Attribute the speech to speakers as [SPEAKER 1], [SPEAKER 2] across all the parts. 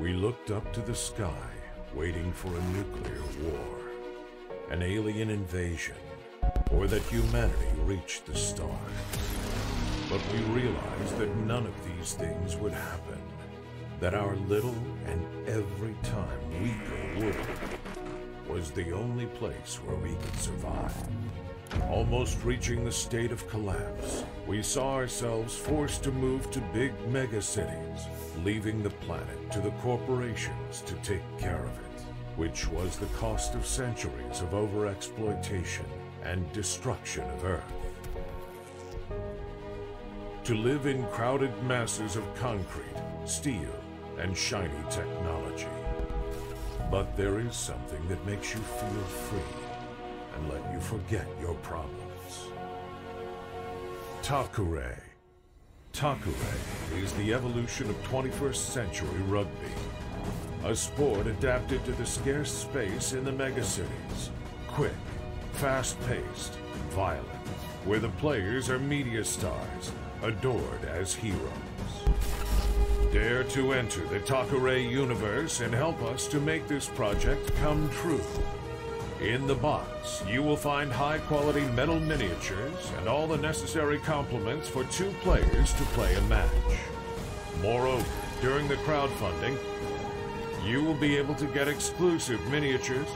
[SPEAKER 1] We looked up to the sky, waiting for a nuclear war, an alien invasion, or that humanity reached the stars. But we realized that none of these things would happen. That our little and every time weaker world was the only place where we could survive. Almost reaching the state of collapse, we saw ourselves forced to move to big megacities, leaving the planet to the corporations to take care of it, which was the cost of centuries of overexploitation and destruction of Earth. To live in crowded masses of concrete, steel, and shiny technology. But there is something that makes you feel free and let you forget your problems. Takure. Takure is the evolution of 21st century rugby. A sport adapted to the scarce space in the megacities. Quick, fast-paced, violent, where the players are media stars, adored as heroes. Dare to enter the Takare universe and help us to make this project come true. In the box, you will find high quality metal miniatures and all the necessary complements for two players to play a match. Moreover, during the crowdfunding, you will be able to get exclusive miniatures,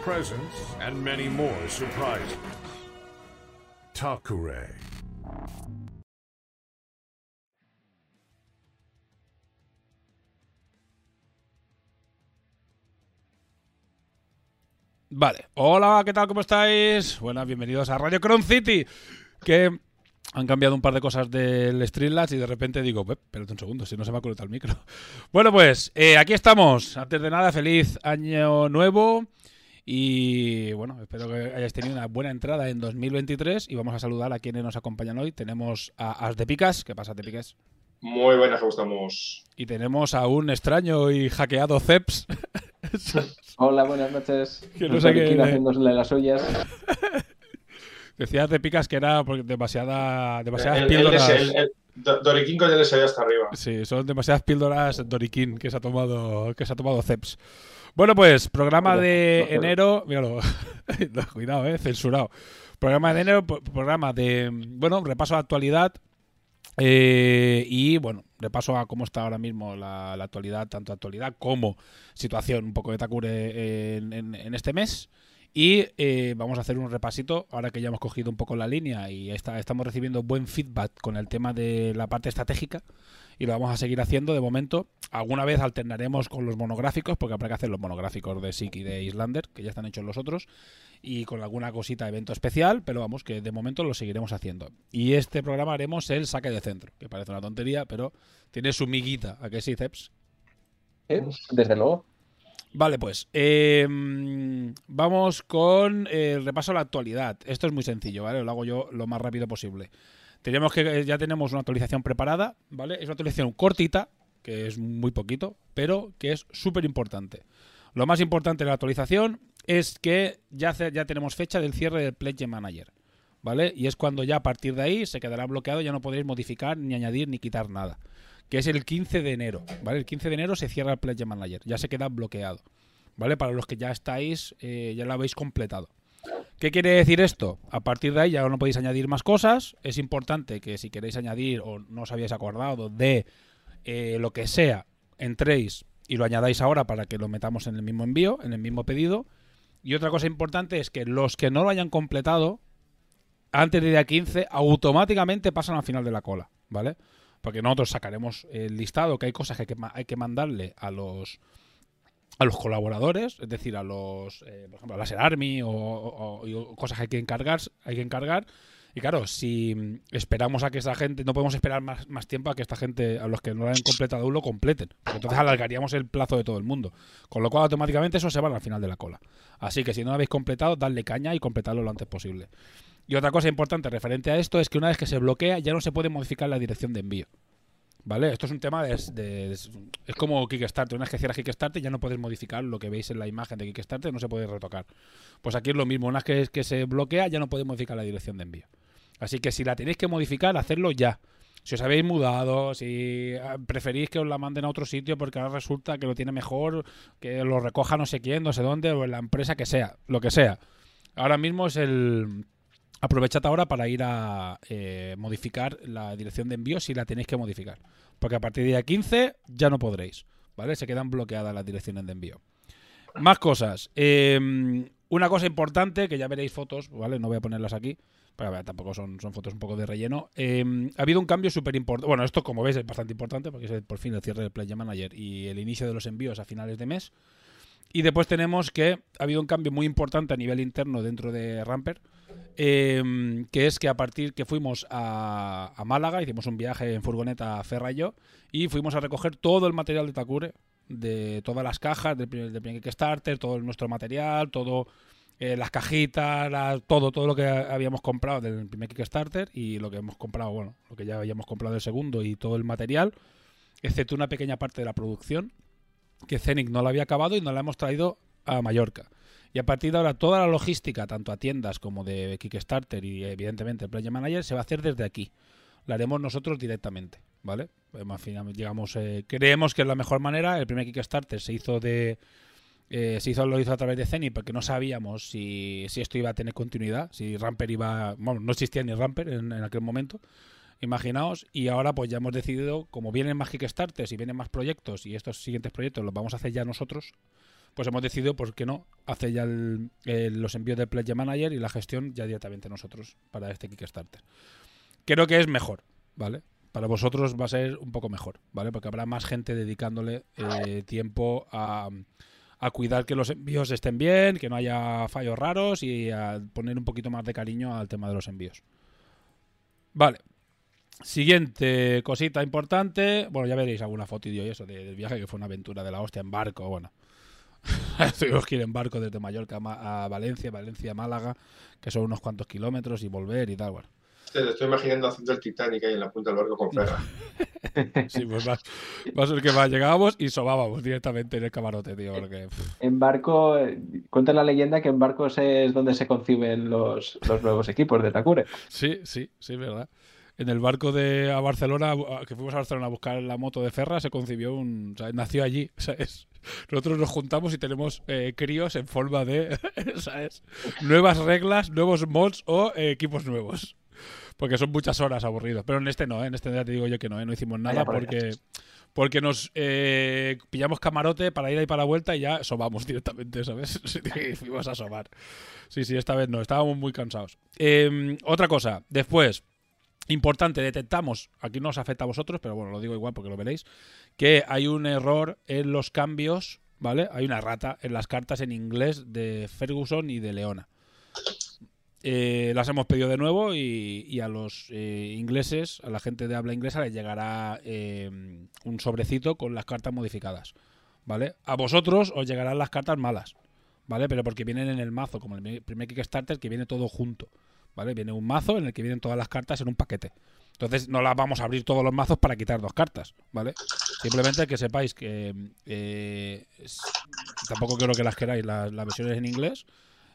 [SPEAKER 1] presents, and many more surprises. Takure.
[SPEAKER 2] Vale. Hola, ¿qué tal? ¿Cómo estáis? Buenas, bienvenidos a Radio Crown City. Que han cambiado un par de cosas del Streamlabs y de repente digo, "Uep, espérate un segundo, si no se me ha conectado el micro. Bueno, pues eh, aquí estamos. Antes de nada, feliz año nuevo. Y bueno, espero que hayáis tenido una buena entrada en 2023. Y vamos a saludar a quienes nos acompañan hoy. Tenemos a As de Picas. ¿Qué pasa, de Picas?
[SPEAKER 3] Muy buenas, ¿cómo estamos?
[SPEAKER 2] Y tenemos a un extraño y hackeado Ceps.
[SPEAKER 4] Hola, buenas noches.
[SPEAKER 2] Que no sé
[SPEAKER 4] Doriquín
[SPEAKER 2] qué-
[SPEAKER 4] las suyas.
[SPEAKER 2] Decías de Picas que era porque demasiada, demasiadas
[SPEAKER 3] El,
[SPEAKER 2] píldoras.
[SPEAKER 3] el, el, Do- Doriquín con el deseo hasta arriba.
[SPEAKER 2] Sí, son demasiadas píldoras Doriquín que se ha tomado, que se ha tomado Ceps. Bueno, pues programa de
[SPEAKER 4] no
[SPEAKER 2] enero, míralo, No, cuidado, eh, censurado. Programa de enero, programa de, bueno, repaso a la actualidad eh, y, bueno, repaso a cómo está ahora mismo la, la actualidad, tanto actualidad como situación un poco de Takure en, en- en este mes. Y eh, vamos a hacer un repasito, ahora que ya hemos cogido un poco la línea y está, estamos recibiendo buen feedback con el tema de la parte estratégica y lo vamos a seguir haciendo de momento. Alguna vez alternaremos con los monográficos, porque habrá que hacer los monográficos de Sik y de Islander, que ya están hechos los otros, y con alguna cosita evento especial, pero vamos, que de momento lo seguiremos haciendo. Y este programa haremos el saque de centro, que parece una tontería, pero tiene su miguita, ¿a que sí, Ceps?
[SPEAKER 4] ¿Eh? Desde luego.
[SPEAKER 2] Vale, pues eh, mm, vamos con el repaso a la actualidad. Esto es muy sencillo, ¿vale? Lo hago yo lo más rápido posible. Tenemos que, ya tenemos una actualización preparada, ¿vale? Es una actualización cortita, que es muy poquito, pero que es súper importante. Lo más importante de la actualización es que ya, ya tenemos fecha del cierre del Pledge Manager, ¿vale? Y es cuando ya a partir de ahí se quedará bloqueado, ya no podréis modificar, ni añadir, ni quitar nada. Que es el 15 de enero, ¿vale? El 15 de enero se cierra el Pledge Manager, ya se queda bloqueado, ¿vale? Para los que ya estáis, eh, ya lo habéis completado. ¿Qué quiere decir esto? A partir de ahí ya no podéis añadir más cosas. Es importante que si queréis añadir o no os habíais acordado de eh, lo que sea, entréis y lo añadáis ahora para que lo metamos en el mismo envío, en el mismo pedido. Y otra cosa importante es que los que no lo hayan completado antes del día 15 automáticamente pasan al final de la cola, ¿vale? Porque nosotros sacaremos el listado, que hay cosas que hay que, hay que mandarle a los a los colaboradores, es decir, a los, eh, por ejemplo, a Laser Army o, o cosas que hay que encargar, hay que encargar. Y claro, si mm, esperamos a que esa gente, no podemos esperar más, más tiempo a que esta gente, a los que no lo hayan completado aún, lo completen. Porque entonces alargaríamos el plazo de todo el mundo. Con lo cual, automáticamente eso se va al final de la cola. Así que si no lo habéis completado, dadle caña y completadlo lo antes posible. Y otra cosa importante referente a esto es que una vez que se bloquea, ya no se puede modificar la dirección de envío. ¿Vale? Esto es un tema de, de- Es como Kickstarter. Una vez que cierras Kickstarter, ya no puedes modificar lo que veis en la imagen de Kickstarter, no se puede retocar. Pues aquí es lo mismo. Una vez que, que se bloquea, ya no podéis modificar la dirección de envío. Así que si la tenéis que modificar, hacerlo ya. Si os habéis mudado, si ah, preferís que os la manden a otro sitio porque ahora resulta que lo tiene mejor, que lo recoja no sé quién, no sé dónde, o en la empresa que sea, lo que sea. Ahora mismo es el... Aprovechad ahora para ir a eh, modificar la dirección de envío si la tenéis que modificar. Porque a partir del día 15 ya no podréis, ¿vale? Se quedan bloqueadas las direcciones de envío. Más cosas. Eh, una cosa importante, que ya veréis fotos, ¿vale? No voy a ponerlas aquí, tampoco son, son fotos un poco de relleno. Eh, ha habido un cambio súper importante. Bueno, esto, como veis, es bastante importante, porque es por fin el cierre del Play Manager y el inicio de los envíos a finales de mes. Y después tenemos que ha habido un cambio muy importante a nivel interno dentro de Ramper, eh, que es que a partir que fuimos a, a Málaga, hicimos un viaje en furgoneta a Ferra y yo, y fuimos a recoger todo el material de Takure, de todas las cajas del primer, del primer Kickstarter, todo nuestro material, todo eh, las cajitas, todo, todo lo que habíamos comprado del primer Kickstarter y lo que hemos comprado, bueno, lo que ya habíamos comprado del segundo y todo el material, excepto una pequeña parte de la producción, que Zenith no la había acabado y nos la hemos traído a Mallorca. Y a partir de ahora toda la logística, tanto a tiendas como de Kickstarter y evidentemente el Player Manager, se va a hacer desde aquí. La haremos nosotros directamente, ¿vale? Eh, creemos que es la mejor manera. El primer Kickstarter se hizo de eh, se hizo, lo hizo a través de Zenith porque no sabíamos si, si esto iba a tener continuidad, si Ramper iba... Bueno, no existía ni Ramper en, aquel momento, imaginaos, y ahora pues ya hemos decidido, como vienen más Kickstarters y vienen más proyectos y estos siguientes proyectos los vamos a hacer ya nosotros, pues hemos decidido, ¿por qué no?, hacer ya los envíos del Pledge Manager y la gestión ya directamente nosotros para este Kickstarter. Creo que es mejor, ¿vale? Para vosotros va a ser un poco mejor, ¿vale? Porque habrá más gente dedicándole eh, tiempo a, a cuidar que los envíos estén bien, que no haya fallos raros y a poner un poquito más de cariño al tema de los envíos. Vale. Siguiente cosita importante. Bueno, ya veréis alguna foto y eso de- del viaje que fue una aventura de la hostia en barco. Bueno, tuvimos que ir en barco desde Mallorca a Ma- a Valencia, Valencia a Málaga, que son unos cuantos kilómetros y volver y tal. Bueno,
[SPEAKER 3] Te te estoy imaginando haciendo el Titanic ahí en la punta del barco con Ferra.
[SPEAKER 2] sí, pues va, va a ser que más llegábamos y sobábamos directamente en el camarote, tío. Porque, pff,
[SPEAKER 4] En barco, eh, cuenta la leyenda que en barcos es donde se conciben los, los nuevos equipos de Takure.
[SPEAKER 2] Sí, sí, sí, verdad. En el barco de a Barcelona, que fuimos a Barcelona a buscar la moto de Ferra, se concibió un. o sea, nació allí, ¿sabes? Nosotros nos juntamos y tenemos eh, críos en forma de. ¿Sabes? Nuevas reglas, nuevos mods o eh, equipos nuevos. Porque son muchas horas aburridos. Pero en este no, ¿eh? en este ya te digo yo que no, ¿eh? no hicimos nada
[SPEAKER 4] por
[SPEAKER 2] porque. Porque nos eh, pillamos camarote para ir y para la vuelta y ya sobamos directamente, ¿sabes? Y fuimos a sobar. Sí, sí, esta vez no, estábamos muy cansados. Eh, otra cosa, después, importante, detectamos, aquí no os afecta a vosotros, pero bueno, lo digo igual porque lo veréis, que hay un error en los cambios, ¿vale? Hay una rata en las cartas en inglés de Ferguson y de Leona. Eh, las hemos pedido de nuevo y, y a los eh, ingleses, a la gente de habla inglesa, les llegará eh, un sobrecito con las cartas modificadas, ¿vale? A vosotros os llegarán las cartas malas, ¿vale? Pero porque vienen en el mazo, como el primer Kickstarter, que viene todo junto, ¿vale? Viene un mazo en el que vienen todas las cartas en un paquete. Entonces no las vamos a abrir todos los mazos para quitar dos cartas, ¿vale? Simplemente que sepáis que eh, tampoco quiero que las queráis, las versiones en inglés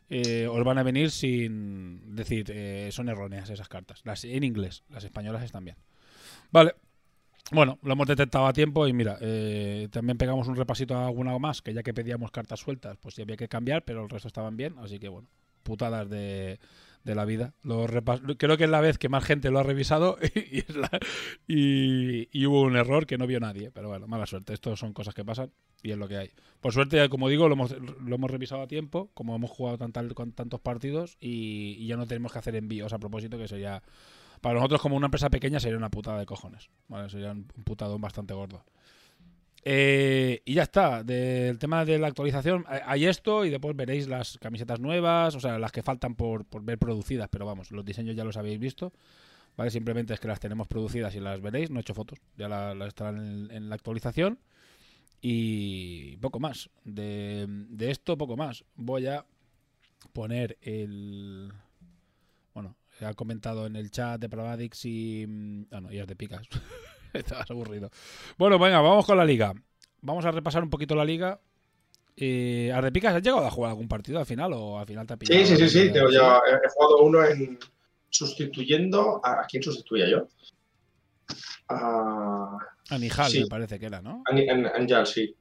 [SPEAKER 2] eh, os van a venir sin decir, eh, son erróneas esas cartas. Las en inglés, las españolas están bien. Vale. Bueno, lo hemos detectado a tiempo y mira, eh, también pegamos un repasito a alguna más, que ya que pedíamos cartas sueltas, pues sí había que cambiar, pero el resto estaban bien, así que bueno, putadas de, de la vida. Lo Creo que es la vez que más gente lo ha revisado y, la- y- y hubo un error que no vio nadie, pero bueno, mala suerte, esto son cosas que pasan y es lo que hay. Por suerte, como digo, lo hemos, lo hemos revisado a tiempo, como hemos jugado tan, con tantos partidos y, ya no tenemos que hacer envíos a propósito, que sería, para nosotros como una empresa pequeña sería una putada de cojones, ¿vale? Sería un putadón bastante gordo. Eh, y ya está, del tema de la actualización, eh, hay esto y después veréis las camisetas nuevas, o sea, las que faltan por, por ver producidas, pero vamos, los diseños ya los habéis visto, ¿vale? Simplemente es que las tenemos producidas y las veréis, no he hecho fotos, ya la- las estarán en, en la actualización. Y poco más. De, de esto, poco más. Voy a poner el. Bueno, ha comentado en el chat de Pravadix y. mm, Ah, no, ya es de picas. Estabas aburrido. Bueno, venga, vamos con la liga. Vamos a repasar un poquito la liga. Eh, ¿Ardepicas has llegado a jugar algún partido al final o al final te ha pillado?
[SPEAKER 3] Sí, sí, sí, sí.
[SPEAKER 2] Ya-
[SPEAKER 3] Tengo ya, he jugado uno en sustituyendo. ¿A, a quién sustituía yo? a
[SPEAKER 2] Anijal,
[SPEAKER 3] Sí.
[SPEAKER 2] me parece que era, ¿no?
[SPEAKER 3] Ani- An- Anjal, sí.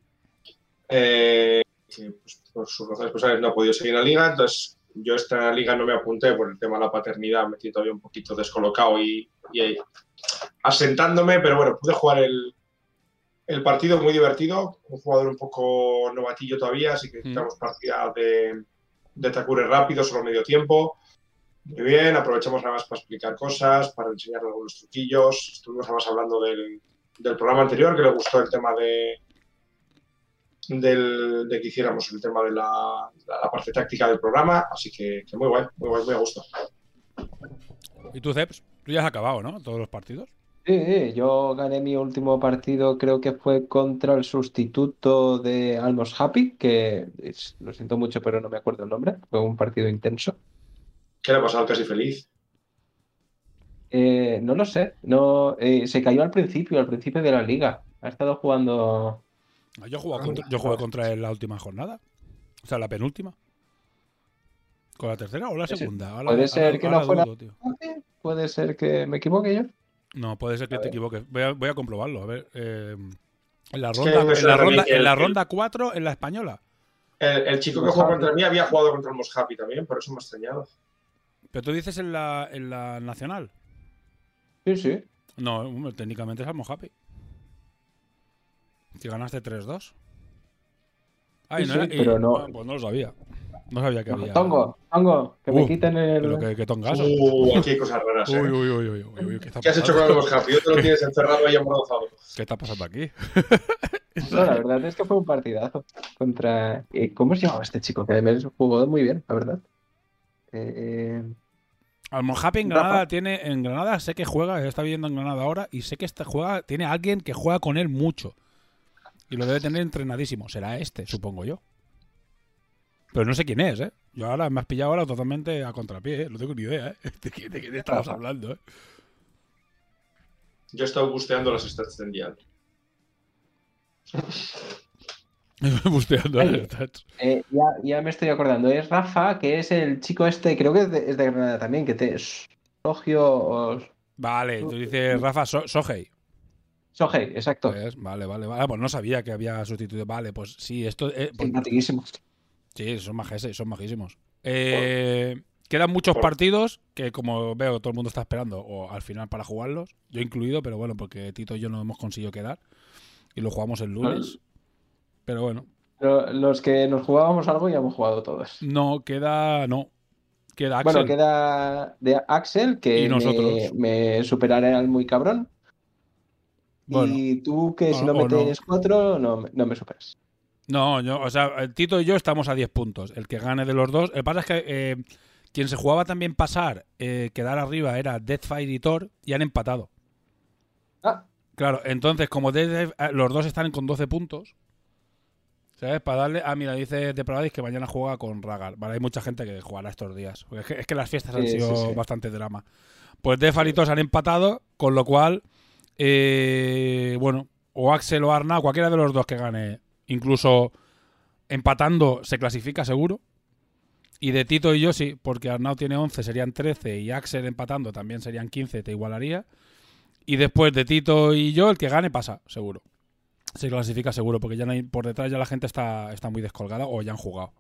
[SPEAKER 3] Eh, pues, por sus razones personales no ha podido seguir en la liga, entonces yo esta liga no me apunté por el tema de la paternidad, me siento todavía un poquito descolocado y, y ahí asentándome, pero bueno, pude jugar el, el partido muy divertido, un jugador un poco novatillo todavía, así que necesitamos partida de, de Takure rápido, solo medio tiempo. Muy bien, aprovechamos nada más para explicar cosas, para enseñar algunos truquillos. Estuvimos además hablando del, del programa anterior, que le gustó el tema de, del, de que hiciéramos el tema de la, la- la parte táctica del programa, así que, que muy guay, muy guay, muy a gusto.
[SPEAKER 2] ¿Y tú, Ceps? Tú ya has acabado, ¿no? Todos los partidos.
[SPEAKER 4] Sí, sí, yo gané mi último partido, creo que fue contra el sustituto de Almos Happy, que es- lo siento mucho, pero no me acuerdo el nombre. Fue un partido intenso.
[SPEAKER 3] ¿Qué le ha pasado al casi feliz?
[SPEAKER 4] Eh, no lo sé, no, eh, se cayó al principio, al principio de la liga. Ha estado jugando.
[SPEAKER 2] Ah, Yo jugué contra, yo jugué contra él la última jornada. O sea, la penúltima. ¿Con la tercera o la segunda? Ahora-
[SPEAKER 4] puede
[SPEAKER 2] ahora-
[SPEAKER 4] ser que no
[SPEAKER 2] ahora
[SPEAKER 4] fuera-
[SPEAKER 2] dudo, tío.
[SPEAKER 4] Puede ser que me equivoque yo.
[SPEAKER 2] No, puede ser que
[SPEAKER 4] A
[SPEAKER 2] te
[SPEAKER 4] ver.
[SPEAKER 2] equivoques. Voy a, voy a comprobarlo. A ver. eh, en la ronda, en la ronda, en
[SPEAKER 3] el-
[SPEAKER 2] la
[SPEAKER 3] el-
[SPEAKER 2] ronda 4, en la española.
[SPEAKER 3] El, el chico que jugó contra mí había jugado contra el Mos Happy también, por eso me ha extrañado.
[SPEAKER 2] Pero tú dices en la, en la nacional.
[SPEAKER 4] Sí, sí.
[SPEAKER 2] No, hombre, técnicamente es Almo Happy. Que ganaste 3-2. Ay,
[SPEAKER 4] Sí,
[SPEAKER 2] no
[SPEAKER 4] sí,
[SPEAKER 2] era- y-
[SPEAKER 4] pero no-
[SPEAKER 2] ah, Pues no lo sabía. No sabía que había.
[SPEAKER 4] Tongo, Tongo, que me
[SPEAKER 2] Uh,
[SPEAKER 4] quiten el.
[SPEAKER 2] Pero que, que tongazo.
[SPEAKER 3] Uh, aquí hay cosas raras, ¿eh?
[SPEAKER 2] Uy, uy, uy, uy, uy, uy, ¿qué está
[SPEAKER 3] ¿Qué has hecho con Happy? Yo te lo tienes encerrado ahí amordazado.
[SPEAKER 2] ¿Qué está pasando aquí?
[SPEAKER 4] No, la verdad es que fue un partidazo contra. eh, ¿Cómo se llamaba este chico? Que me jugó muy bien, la verdad. Eh,
[SPEAKER 2] Happy en
[SPEAKER 4] Rafa.
[SPEAKER 2] Granada tiene. En Granada sé que juega, está viviendo en Granada ahora, y sé que este juega, tiene alguien que juega con él mucho. Y lo debe tener entrenadísimo. Será este, supongo yo. Pero no sé quién es, ¿eh? Yo ahora me has pillado ahora totalmente a contrapié, ¿eh? No tengo ni idea, ¿eh? ¿De quién, de quién
[SPEAKER 4] Rafa.
[SPEAKER 2] hablando, eh?
[SPEAKER 3] Yo he estado busteando las stats de Ndian.
[SPEAKER 2] Busteando
[SPEAKER 4] Ay.
[SPEAKER 2] las stats.
[SPEAKER 4] eh, ya, ya me estoy acordando. Es Rafa, que es el chico este, creo que es de, es de Granada también, que te. Sogio o.
[SPEAKER 2] Vale, tú dices Rafa so Sogei.
[SPEAKER 4] Sogei, exacto.
[SPEAKER 2] Pues, vale, vale, vale. Ah, pues no sabía que había sustituido. Vale, pues sí, esto. eh, pues-. Sí, son majeses, son majísimos. Eh, quedan muchos partidos que, como veo, todo el mundo está esperando o al final para jugarlos. Yo incluido, pero bueno, porque Tito y yo no hemos conseguido quedar. Y lo jugamos el lunes. Pero bueno,
[SPEAKER 4] Pero los que nos jugábamos algo ya hemos jugado todos.
[SPEAKER 2] no queda. No. Queda Axel.
[SPEAKER 4] Bueno, queda de Axel, que
[SPEAKER 2] Y nosotros.
[SPEAKER 4] me, me superará el muy cabrón.
[SPEAKER 2] Bueno.
[SPEAKER 4] y tú, que si no
[SPEAKER 2] o no.
[SPEAKER 4] metes cuatro, no, me- no me superas.
[SPEAKER 2] No, yo, o sea, el Tito y yo estamos a 10 puntos. El que gane de los dos. El que pasa es que eh, quien se jugaba también pasar, eh, quedar arriba, era Deathfire y Thor, y han empatado.
[SPEAKER 4] Ah,
[SPEAKER 2] Claro, entonces, como Death- eh, los dos están con 12 puntos, ¿sabes? Para darle. Ah, mira, dice Depravadis que mañana juega con Ragar. Vale, hay mucha gente que jugará estos días. Porque es que, es que las fiestas han sido
[SPEAKER 4] sí, sí.
[SPEAKER 2] bastante drama. Pues Deathfire y Thor se han empatado, con lo cual, eh, bueno, o Axel o Arna, cualquiera de los dos que gane, incluso empatando, se clasifica seguro. Y de Tito y yo sí, porque Arnau tiene 11, serían 13, y Axel empatando también serían 15, te igualaría. Y después de Tito y yo, el que gane pasa, seguro. Se clasifica seguro, porque ya no hay, por detrás ya la gente está, está muy descolgada o ya han jugado.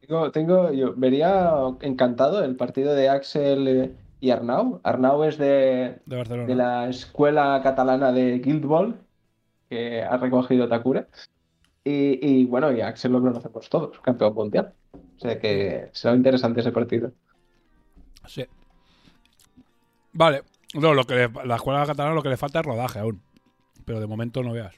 [SPEAKER 4] tengo, tengo, yo vería encantado el partido de Axel eh, y Arnau. Arnau es de,
[SPEAKER 2] De
[SPEAKER 4] de la escuela catalana de Guild Ball, que ha recogido Takura. Y, y bueno, y a Axel lo conocemos todos, campeón mundial. O sea que será interesante ese partido.
[SPEAKER 2] Sí. Vale. No, lo que le- la escuela catalana lo que le falta es rodaje aún. Pero de momento no veas.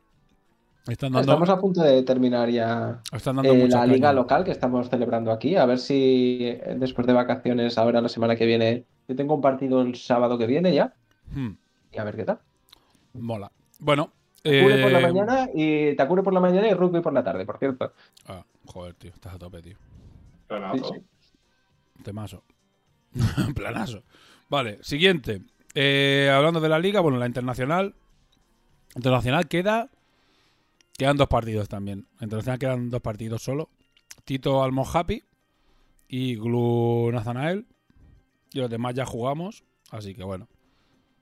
[SPEAKER 2] Están dando,
[SPEAKER 4] Estamos a punto de terminar ya
[SPEAKER 2] están dando
[SPEAKER 4] eh, la liga local que estamos celebrando aquí. A ver si eh, después de vacaciones, ahora la semana que viene, yo tengo un partido el sábado que viene ya.
[SPEAKER 2] Hmm,
[SPEAKER 4] Y a ver qué tal.
[SPEAKER 2] mola. Bueno.
[SPEAKER 4] Takure por la
[SPEAKER 2] eh,
[SPEAKER 4] mañana y Takure por la mañana y rugby por la tarde, por cierto.
[SPEAKER 2] ah, joder, tío. Estás a tope, tío.
[SPEAKER 3] Planazo.
[SPEAKER 4] Sí, sí.
[SPEAKER 2] Temazo. Planazo. Vale, siguiente. Eh, hablando de la liga, bueno, la internacional. Internacional queda. Quedan dos partidos también. Internacional quedan dos partidos solo. Tito Almo Happy y Glu Nazanael. Y los demás ya jugamos. Así que bueno.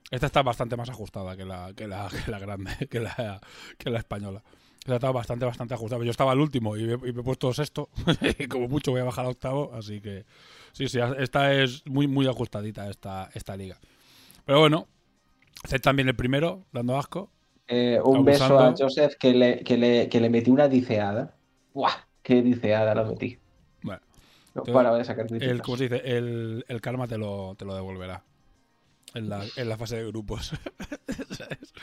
[SPEAKER 2] Esta está bastante más ajustada que la, que la, que la grande, que la, que la española. Esta está bastante, bastante ajustada. Yo estaba al último y me, y me he puesto sexto. y como mucho voy a bajar a octavo. Así que sí, sí, esta es muy, muy ajustadita esta, esta liga. Pero bueno, Zed también el primero, dando asco.
[SPEAKER 4] Eh, un beso a Joseph que le, que le, que le metí una diceada. ¡Buah! ¡Qué diceada la metí!
[SPEAKER 2] Bueno,
[SPEAKER 4] No de sacar
[SPEAKER 2] el. ¿cómo se dice? El, el karma te lo, te lo devolverá. En la, en la fase de grupos. ¿Sabes?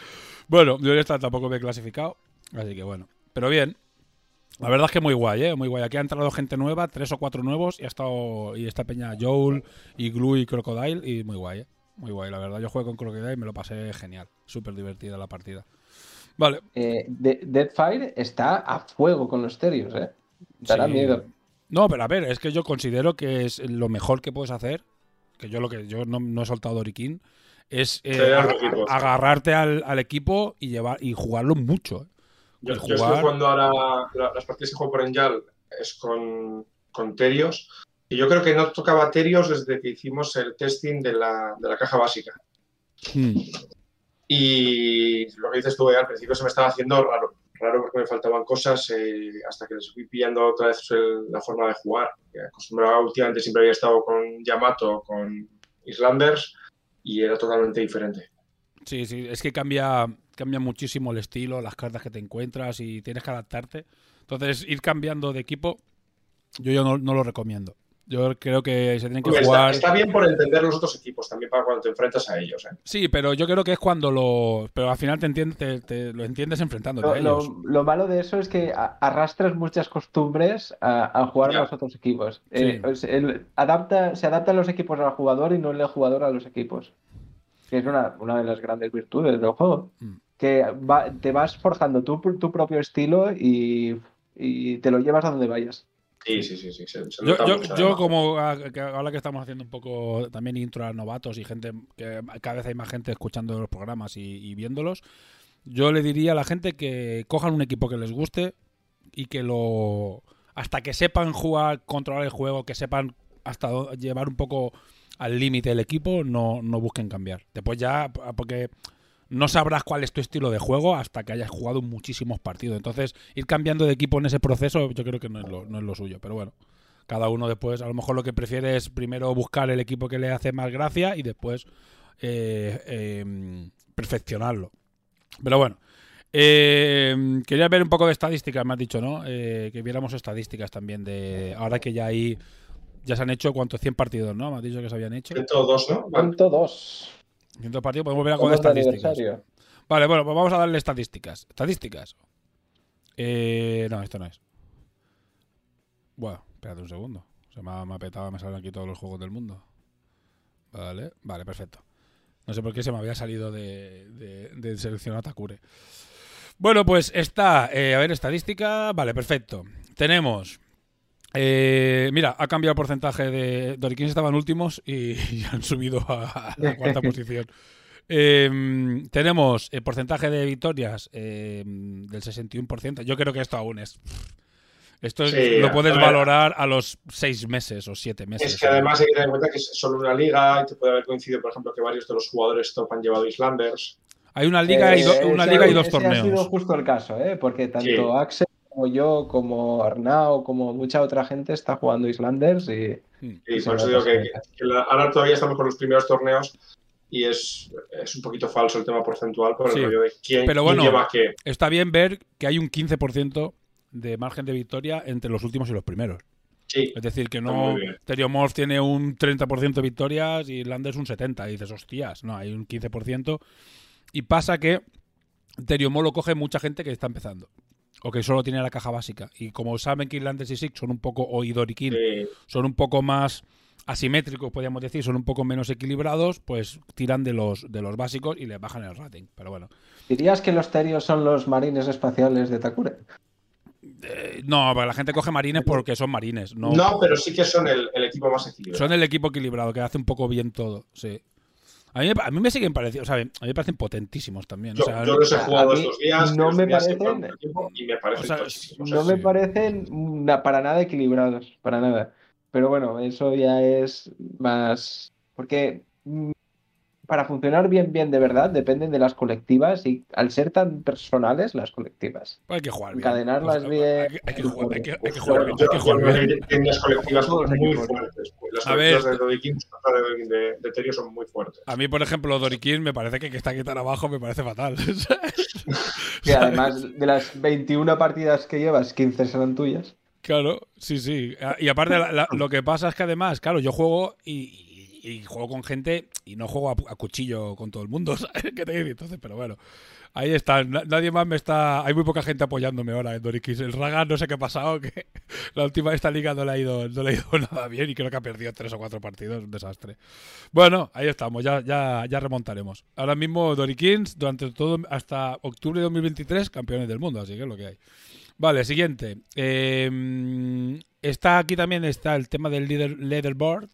[SPEAKER 2] bueno, yo esta tampoco me he clasificado. Así que bueno. Pero bien. La verdad es que muy guay, ¿eh? Muy guay. Aquí ha entrado gente nueva, tres o cuatro nuevos, y ha estado. Y esta peña Joel, y Glue y Crocodile, y muy guay, ¿eh? Muy guay, la verdad. Yo jugué con Crocodile y me lo pasé genial. Súper divertida la partida. Vale.
[SPEAKER 4] Eh, De- Deadfire está a fuego con los terios, ¿eh? Dará
[SPEAKER 2] Sí.
[SPEAKER 4] miedo.
[SPEAKER 2] No, pero a ver, es que yo considero que es lo mejor que puedes hacer, que yo lo que yo no, no he soltado Doriquín, es eh,
[SPEAKER 3] Tener
[SPEAKER 2] ag-
[SPEAKER 3] equipos.
[SPEAKER 2] agarrarte al, al equipo y llevar y jugarlo mucho. ¿eh?
[SPEAKER 3] Yo, estoy jugando ahora la- las partidas que juego por Enjal es con, con Terios. Y yo creo que no tocaba Terios desde que hicimos el testing de la, de la caja básica.
[SPEAKER 2] Hmm.
[SPEAKER 3] Y lo que dices tú, eh, al principio se me estaba haciendo raro. Raro porque me faltaban cosas eh, hasta que les fui pillando otra vez el- la forma de jugar. Que acostumbraba últimamente siempre había estado con Yamato, con Islanders y era totalmente diferente.
[SPEAKER 2] Sí, sí, es que cambia, cambia muchísimo el estilo, las cartas que te encuentras y tienes que adaptarte. Entonces, ir cambiando de equipo, yo, yo no lo recomiendo. Yo creo que se tienen que jugar.
[SPEAKER 3] está, está bien por entender los otros equipos también para cuando te enfrentas a ellos. ¿eh?
[SPEAKER 2] Sí, pero yo creo que es cuando lo. Pero al final te, entiendes, te, te- lo entiendes enfrentándote
[SPEAKER 4] Lo,
[SPEAKER 2] a ellos.
[SPEAKER 4] lo- lo malo de eso es que arrastras muchas costumbres a, a jugar
[SPEAKER 3] Ya.
[SPEAKER 4] a los otros equipos.
[SPEAKER 2] Sí.
[SPEAKER 4] Eh, el- adapta, se adaptan los equipos al jugador y no el jugador a los equipos. Que es una, una de las grandes virtudes del juego.
[SPEAKER 2] Mm.
[SPEAKER 4] Que va- te vas forjando tu, tu propio estilo y, y te lo llevas a donde vayas.
[SPEAKER 3] Sí, sí, sí, sí. se- se
[SPEAKER 2] Yo,
[SPEAKER 3] nota
[SPEAKER 2] yo-
[SPEAKER 3] mucho,
[SPEAKER 2] yo
[SPEAKER 3] además.
[SPEAKER 2] como a- que ahora que estamos haciendo un poco también intro a novatos y gente, que cada vez hay más gente escuchando los programas y, y viéndolos, yo le diría a la gente que cojan un equipo que les guste y que lo... Hasta que sepan jugar, controlar el juego, que sepan hasta llevar un poco al límite el equipo, no, no busquen cambiar. Después ya, porque no sabrás cuál es tu estilo de juego hasta que hayas jugado muchísimos partidos. Entonces, ir cambiando de equipo en ese proceso yo creo que no es lo, no es lo suyo, pero bueno. Cada uno después, a lo mejor lo que prefiere es primero buscar el equipo que le hace más gracia y después eh, em, perfeccionarlo. Pero bueno, eh, quería ver un poco de estadísticas, me has dicho, ¿no? Eh, que viéramos estadísticas también de. Ahora que ya hay. Ya se han hecho, ¿cuántos? 100 partidos, ¿no? Me has dicho que se habían hecho.
[SPEAKER 3] 102, ¿no?
[SPEAKER 4] 102. En
[SPEAKER 2] otro partido podemos ver estadísticas. Vale, bueno, pues vamos a darle estadísticas. Estadísticas. Eh, no, esto no es. Bueno, espérate un segundo. Se me ha, me petado, me salen aquí todos los juegos del mundo. Vale, vale, perfecto. No sé por qué se me había salido de, de, de seleccionar Takure. Bueno, pues está, eh, a ver, estadística. Vale, perfecto. Tenemos eh, mira, ha cambiado el porcentaje de. Doriquins estaban últimos y, y han subido a, a la cuarta posición. Eh, tenemos el porcentaje de victorias eh, del 61%. Yo creo que esto aún es. Esto es-
[SPEAKER 3] Sí,
[SPEAKER 2] lo puedes
[SPEAKER 3] a
[SPEAKER 2] valorar a los seis meses o siete meses.
[SPEAKER 3] Es que además hay que tener en cuenta que es solo una liga y te puede haber coincidido, por ejemplo, que varios de los jugadores top han llevado Islanders.
[SPEAKER 2] Hay una liga, y, do-
[SPEAKER 4] Eh,
[SPEAKER 2] una
[SPEAKER 4] ese-
[SPEAKER 2] liga y dos
[SPEAKER 4] ese Ha sido
[SPEAKER 2] torneos.
[SPEAKER 4] justo el caso, ¿eh? Porque tanto
[SPEAKER 3] Sí.
[SPEAKER 4] Axel como yo, como Arnau, como mucha otra gente está jugando Islanders y
[SPEAKER 2] Hmm.
[SPEAKER 3] Y
[SPEAKER 4] Sí,
[SPEAKER 3] por eso digo que, que la- ahora todavía estamos con los primeros torneos y es, es un poquito falso el tema porcentual por el
[SPEAKER 2] Sí.
[SPEAKER 3] rollo de quién,
[SPEAKER 2] Pero
[SPEAKER 3] quién
[SPEAKER 2] bueno,
[SPEAKER 3] lleva qué.
[SPEAKER 2] Está bien ver que hay un 15% de margen de victoria entre los últimos y los primeros.
[SPEAKER 3] Sí,
[SPEAKER 2] Es decir, que no. Teriomorph tiene un 30% de victorias y Landers un 70%. Y dices, hostias, no, hay un 15%. Y pasa que Teriomorph lo coge mucha gente que está empezando. O que solo tiene la caja básica. Y como saben que Landers y Six son un poco, o Idorikin,
[SPEAKER 3] sí.
[SPEAKER 2] son un poco más asimétricos, podríamos decir, son un poco menos equilibrados, pues tiran de los, de los básicos y les bajan el rating. Pero bueno.
[SPEAKER 4] ¿Dirías que los terios son los marines espaciales de Takure?
[SPEAKER 2] Eh, no, pero la gente coge marines porque son marines. No,
[SPEAKER 3] No, pero sí que son el, el equipo más equilibrado.
[SPEAKER 2] Son el equipo equilibrado, que hace un poco bien todo, sí. A mí, me- a mí me siguen pareciendo, o sea, a mí me parecen potentísimos también.
[SPEAKER 3] Yo,
[SPEAKER 2] o sea,
[SPEAKER 3] yo los he jugado estos días,
[SPEAKER 4] no me
[SPEAKER 3] días
[SPEAKER 4] parecen-
[SPEAKER 3] y me parecen
[SPEAKER 2] o sea.
[SPEAKER 4] No
[SPEAKER 2] sí.
[SPEAKER 4] me parecen para nada equilibrados, para nada. Pero bueno, eso ya es más. Porque mm, para funcionar bien, bien de verdad, dependen de las colectivas y al ser tan personales, las colectivas.
[SPEAKER 2] Hay que jugar bien.
[SPEAKER 4] Encadenarlas
[SPEAKER 2] Pues,
[SPEAKER 4] bien.
[SPEAKER 2] Hay, que- hay que jugar, hay que, hay que
[SPEAKER 3] Yo-
[SPEAKER 2] jugar bien. Hay que jugar bien.
[SPEAKER 3] las colectivas
[SPEAKER 4] Todos
[SPEAKER 3] muy fuertes. pues, Las
[SPEAKER 2] A ver,
[SPEAKER 3] colectivas de Dodikin de, de, de Terio son muy fuertes.
[SPEAKER 2] A mí, por ejemplo, Dorikin me parece que, que está aquí tan abajo me parece fatal.
[SPEAKER 4] Que además de las 21 partidas que llevas, 15 serán tuyas.
[SPEAKER 2] Claro, sí, sí. A- Y aparte, la- la- lo que pasa es que además, claro, yo juego y, y- juego con gente y no juego a, a cuchillo con todo el mundo, ¿sabes qué te digo? Entonces, pero bueno, ahí está. Na- Nadie más me está. Hay muy poca gente apoyándome ahora en Dorikis. El Raga no sé qué ha pasado, que la última esta liga no le ha ido, no le ha ido nada bien y creo que ha perdido tres o cuatro partidos. Un desastre. Bueno, ahí estamos, ya, ya, ya remontaremos. Ahora mismo Dorikins, durante todo hasta octubre de 2023, campeones del mundo, así que es lo que hay. Vale, siguiente. Eh, está aquí también está el tema del leader, leaderboard,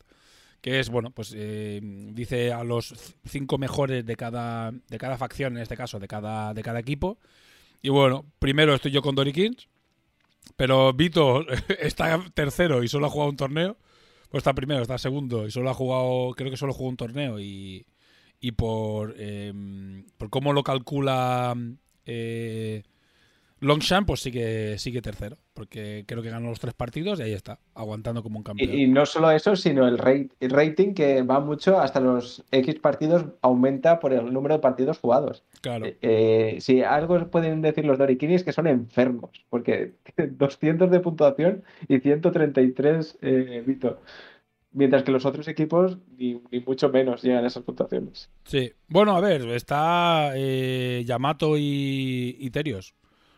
[SPEAKER 2] que es, bueno, pues eh, dice a los cinco mejores de cada, de cada facción, en este caso, de cada, de cada equipo. Y bueno, primero estoy yo con Dorikins, pero Vito está tercero y solo ha jugado un torneo. Pues está primero, está segundo y solo ha jugado, creo que solo jugó un torneo y, y por, eh, por cómo lo calcula eh, Longshan, pues sigue, sigue tercero, porque creo que ganó los tres partidos y ahí está, aguantando como un campeón.
[SPEAKER 4] Y, y no solo eso, sino el, rate- el rating que va mucho hasta los X partidos aumenta por el número de partidos jugados.
[SPEAKER 2] claro.
[SPEAKER 4] Eh, eh, si algo pueden decir los Dorikinis es que son enfermos, porque 200 de puntuación y 133 eh, Vito. Mientras que los otros equipos ni, ni mucho menos llegan a esas puntuaciones.
[SPEAKER 2] Sí. Bueno, a ver, está eh, Yamato y, y Terios.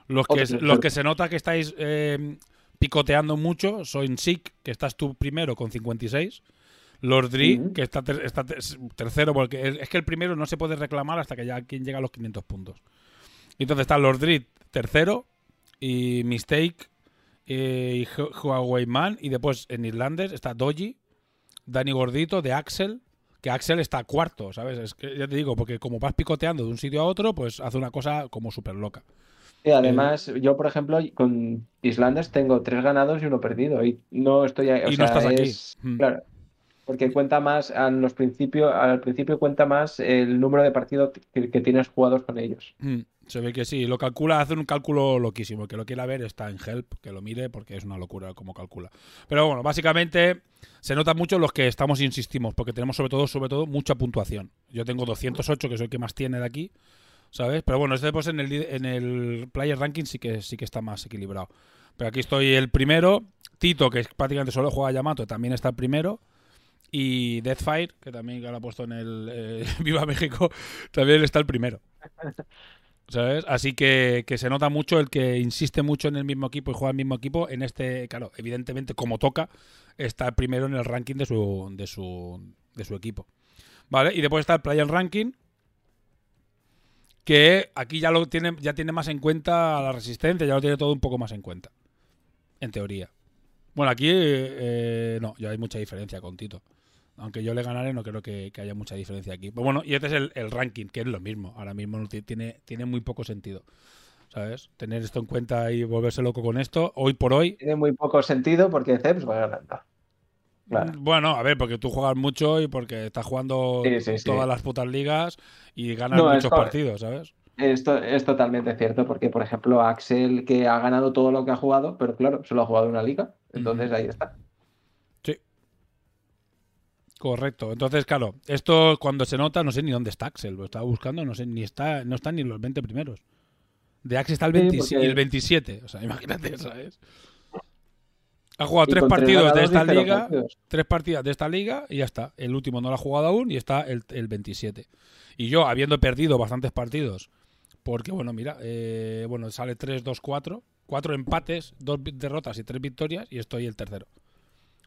[SPEAKER 2] Los que, los que se nota que estáis eh, picoteando mucho son Sik, que estás tú primero con 56. Lord Dri,
[SPEAKER 4] Ujú.
[SPEAKER 2] que está, ter- está ter- tercero, porque es, es que el primero no se puede reclamar hasta que ya quien llega a los 500 puntos. Entonces está Lord Dri tercero, y Mistake, eh, y Hu- Huawei Man, y después en Irlandes está Doji, Dani Gordito, de Axel, que Axel está cuarto, ¿sabes? Es que ya te digo, porque como vas picoteando de un sitio a otro, pues hace una cosa como súper loca.
[SPEAKER 4] Además, yo, por ejemplo, con Islanders tengo tres ganados y uno perdido. Y no estoy ahí. o
[SPEAKER 2] Y no
[SPEAKER 4] sea,
[SPEAKER 2] estás aquí.
[SPEAKER 4] es-
[SPEAKER 2] Mm.
[SPEAKER 4] Claro. Porque cuenta más, a los al principio cuenta más el número de partidos que, que tienes jugados con ellos.
[SPEAKER 2] Mm, Se ve que sí, lo calcula, hace un cálculo loquísimo. El que lo quiera ver está en Help, que lo mire porque es una locura como calcula. Pero bueno, básicamente se nota mucho los que estamos insistimos, porque tenemos sobre todo, sobre todo, mucha puntuación. Yo tengo 208, que es el que más tiene de aquí, ¿sabes? Pero bueno, este pues en el, en el Player Ranking sí que, sí que está más equilibrado. Pero aquí estoy el primero, Tito, que prácticamente solo juega Yamato, también está el primero. Y Deathfire, que también lo ha puesto en el eh, Viva México, también está el primero. ¿Sabes? Así que, que se nota mucho el que insiste mucho en el mismo equipo y juega el mismo equipo. En este, claro, evidentemente, como toca, está primero en el ranking de su, de su, de su equipo. ¿Vale? Y después está el Player Ranking, que aquí ya lo tiene, ya tiene más en cuenta la resistencia, ya lo tiene todo un poco más en cuenta. En teoría. Bueno, aquí eh, no, ya hay mucha diferencia con Tito. Aunque yo le ganaré, no creo que, haya mucha diferencia aquí. Pero bueno, y este es el, ranking, que es lo mismo. Ahora mismo tiene, tiene muy poco sentido. ¿Sabes? Tener esto en cuenta y volverse loco con esto. Hoy por hoy.
[SPEAKER 4] Tiene muy poco sentido porque Ceps va ganando. Claro.
[SPEAKER 2] Bueno, a ver, porque tú juegas mucho y porque estás jugando
[SPEAKER 4] Sí, sí, sí.
[SPEAKER 2] todas las putas ligas y ganas
[SPEAKER 4] No,
[SPEAKER 2] muchos partidos, ¿sabes?
[SPEAKER 4] Esto es totalmente cierto porque, por ejemplo, Axel que ha ganado todo lo que ha jugado, pero claro, solo ha jugado una liga. Entonces ahí está.
[SPEAKER 2] Sí. Correcto. Entonces, claro, esto cuando se nota, no sé ni dónde está Axel. Lo estaba buscando, no sé, ni está, no están ni los 20 primeros. De Axel está el,
[SPEAKER 4] Sí,
[SPEAKER 2] 27
[SPEAKER 4] porque-
[SPEAKER 2] el 27. O sea, imagínate, ¿sabes? Ha jugado tres partidos de esta liga,
[SPEAKER 4] partidos.
[SPEAKER 2] tres partidas de esta liga y ya está. El último no lo ha jugado aún y está el, el 27. Y yo, habiendo perdido bastantes partidos, porque bueno, mira, eh, bueno, sale 3, 2, 4, cuatro empates, dos derrotas y tres victorias y estoy el tercero.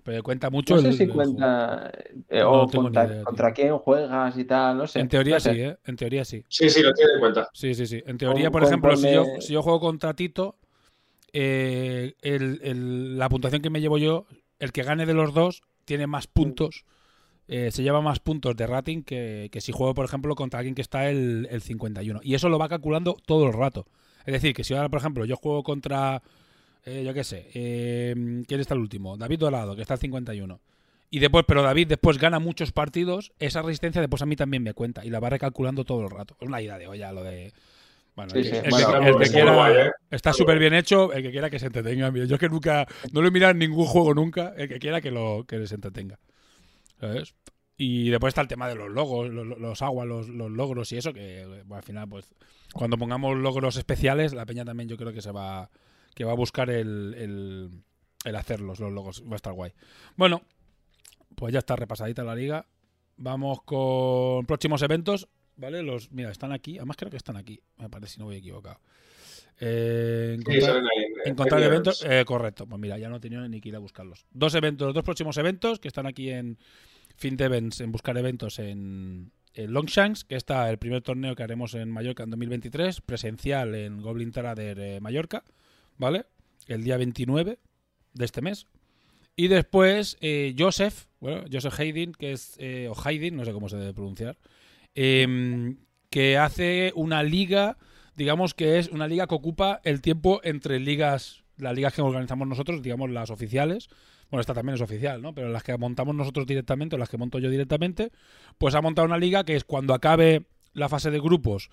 [SPEAKER 2] Pero cuenta mucho
[SPEAKER 4] No sé
[SPEAKER 2] el-
[SPEAKER 4] si
[SPEAKER 2] el
[SPEAKER 4] cuenta eh, o contra,
[SPEAKER 2] idea, tío.
[SPEAKER 4] contra quién juegas y tal, no sé.
[SPEAKER 2] En teoría
[SPEAKER 4] No sé.
[SPEAKER 2] sí, ¿eh? En teoría sí.
[SPEAKER 3] Sí, sí, lo tiene en cuenta.
[SPEAKER 2] Sí, sí, sí. En teoría, por ejemplo, si yo, si yo juego contra Tito, eh, el- el- la puntuación que me llevo yo, el que gane de los dos tiene más puntos, eh, se lleva más puntos de rating que, que si juego, por ejemplo, contra alguien que está el, el 51. Y eso lo va calculando todo el rato. Es decir, que si ahora, por ejemplo, yo juego contra, eh, yo qué sé, eh, ¿quién está el último? David Dorado, que está el 51. Y después, pero David después gana muchos partidos, esa resistencia después a mí también me cuenta y la va recalculando todo el rato. Es una idea de olla lo de... Bueno,
[SPEAKER 4] Sí,
[SPEAKER 2] el
[SPEAKER 4] sí.
[SPEAKER 2] que- el
[SPEAKER 4] Bueno,
[SPEAKER 2] que-
[SPEAKER 3] está
[SPEAKER 2] el
[SPEAKER 3] muy-
[SPEAKER 2] que
[SPEAKER 3] está muy
[SPEAKER 2] quiera-
[SPEAKER 3] guay, ¿eh?
[SPEAKER 2] está súper bien hecho, el que quiera que se entretenga. Mira, Yo es que nunca, no lo he mirado en ningún juego nunca, el que quiera que lo que se entretenga. ¿Sabes? Y después está el tema de los logos, los, los aguas, los, los logros y eso, que bueno, al final, pues, cuando pongamos logros especiales, la peña también yo creo que se va, que va a buscar el, el, el hacerlos, los logos, va a estar guay. Bueno, pues ya está repasadita la liga. Vamos con próximos eventos, ¿vale? Los, mira, están aquí, además creo que están aquí, me parece, si no voy equivocado. Eh, encontrar-
[SPEAKER 3] ahí en
[SPEAKER 2] eventos, eh, correcto. Pues mira, ya no he tenido ni que ir a buscarlos. Dos eventos, los dos próximos eventos que están aquí en Fint Events, en buscar eventos en, en Longshanks, que está el primer torneo que haremos en Mallorca en 2023, presencial en Goblin Trader eh, Mallorca, ¿vale? El día 29 de este mes. Y después eh, Joseph, bueno, Joseph Haydn, que es, eh, o Haydn, no sé cómo se debe pronunciar, em, que hace una liga digamos que es una liga que ocupa el tiempo entre ligas, las ligas que organizamos nosotros, digamos las oficiales. Bueno, esta también es oficial, ¿no? Pero las que montamos nosotros directamente, o las que monto yo directamente, pues ha montado una liga que es cuando acabe la fase de grupos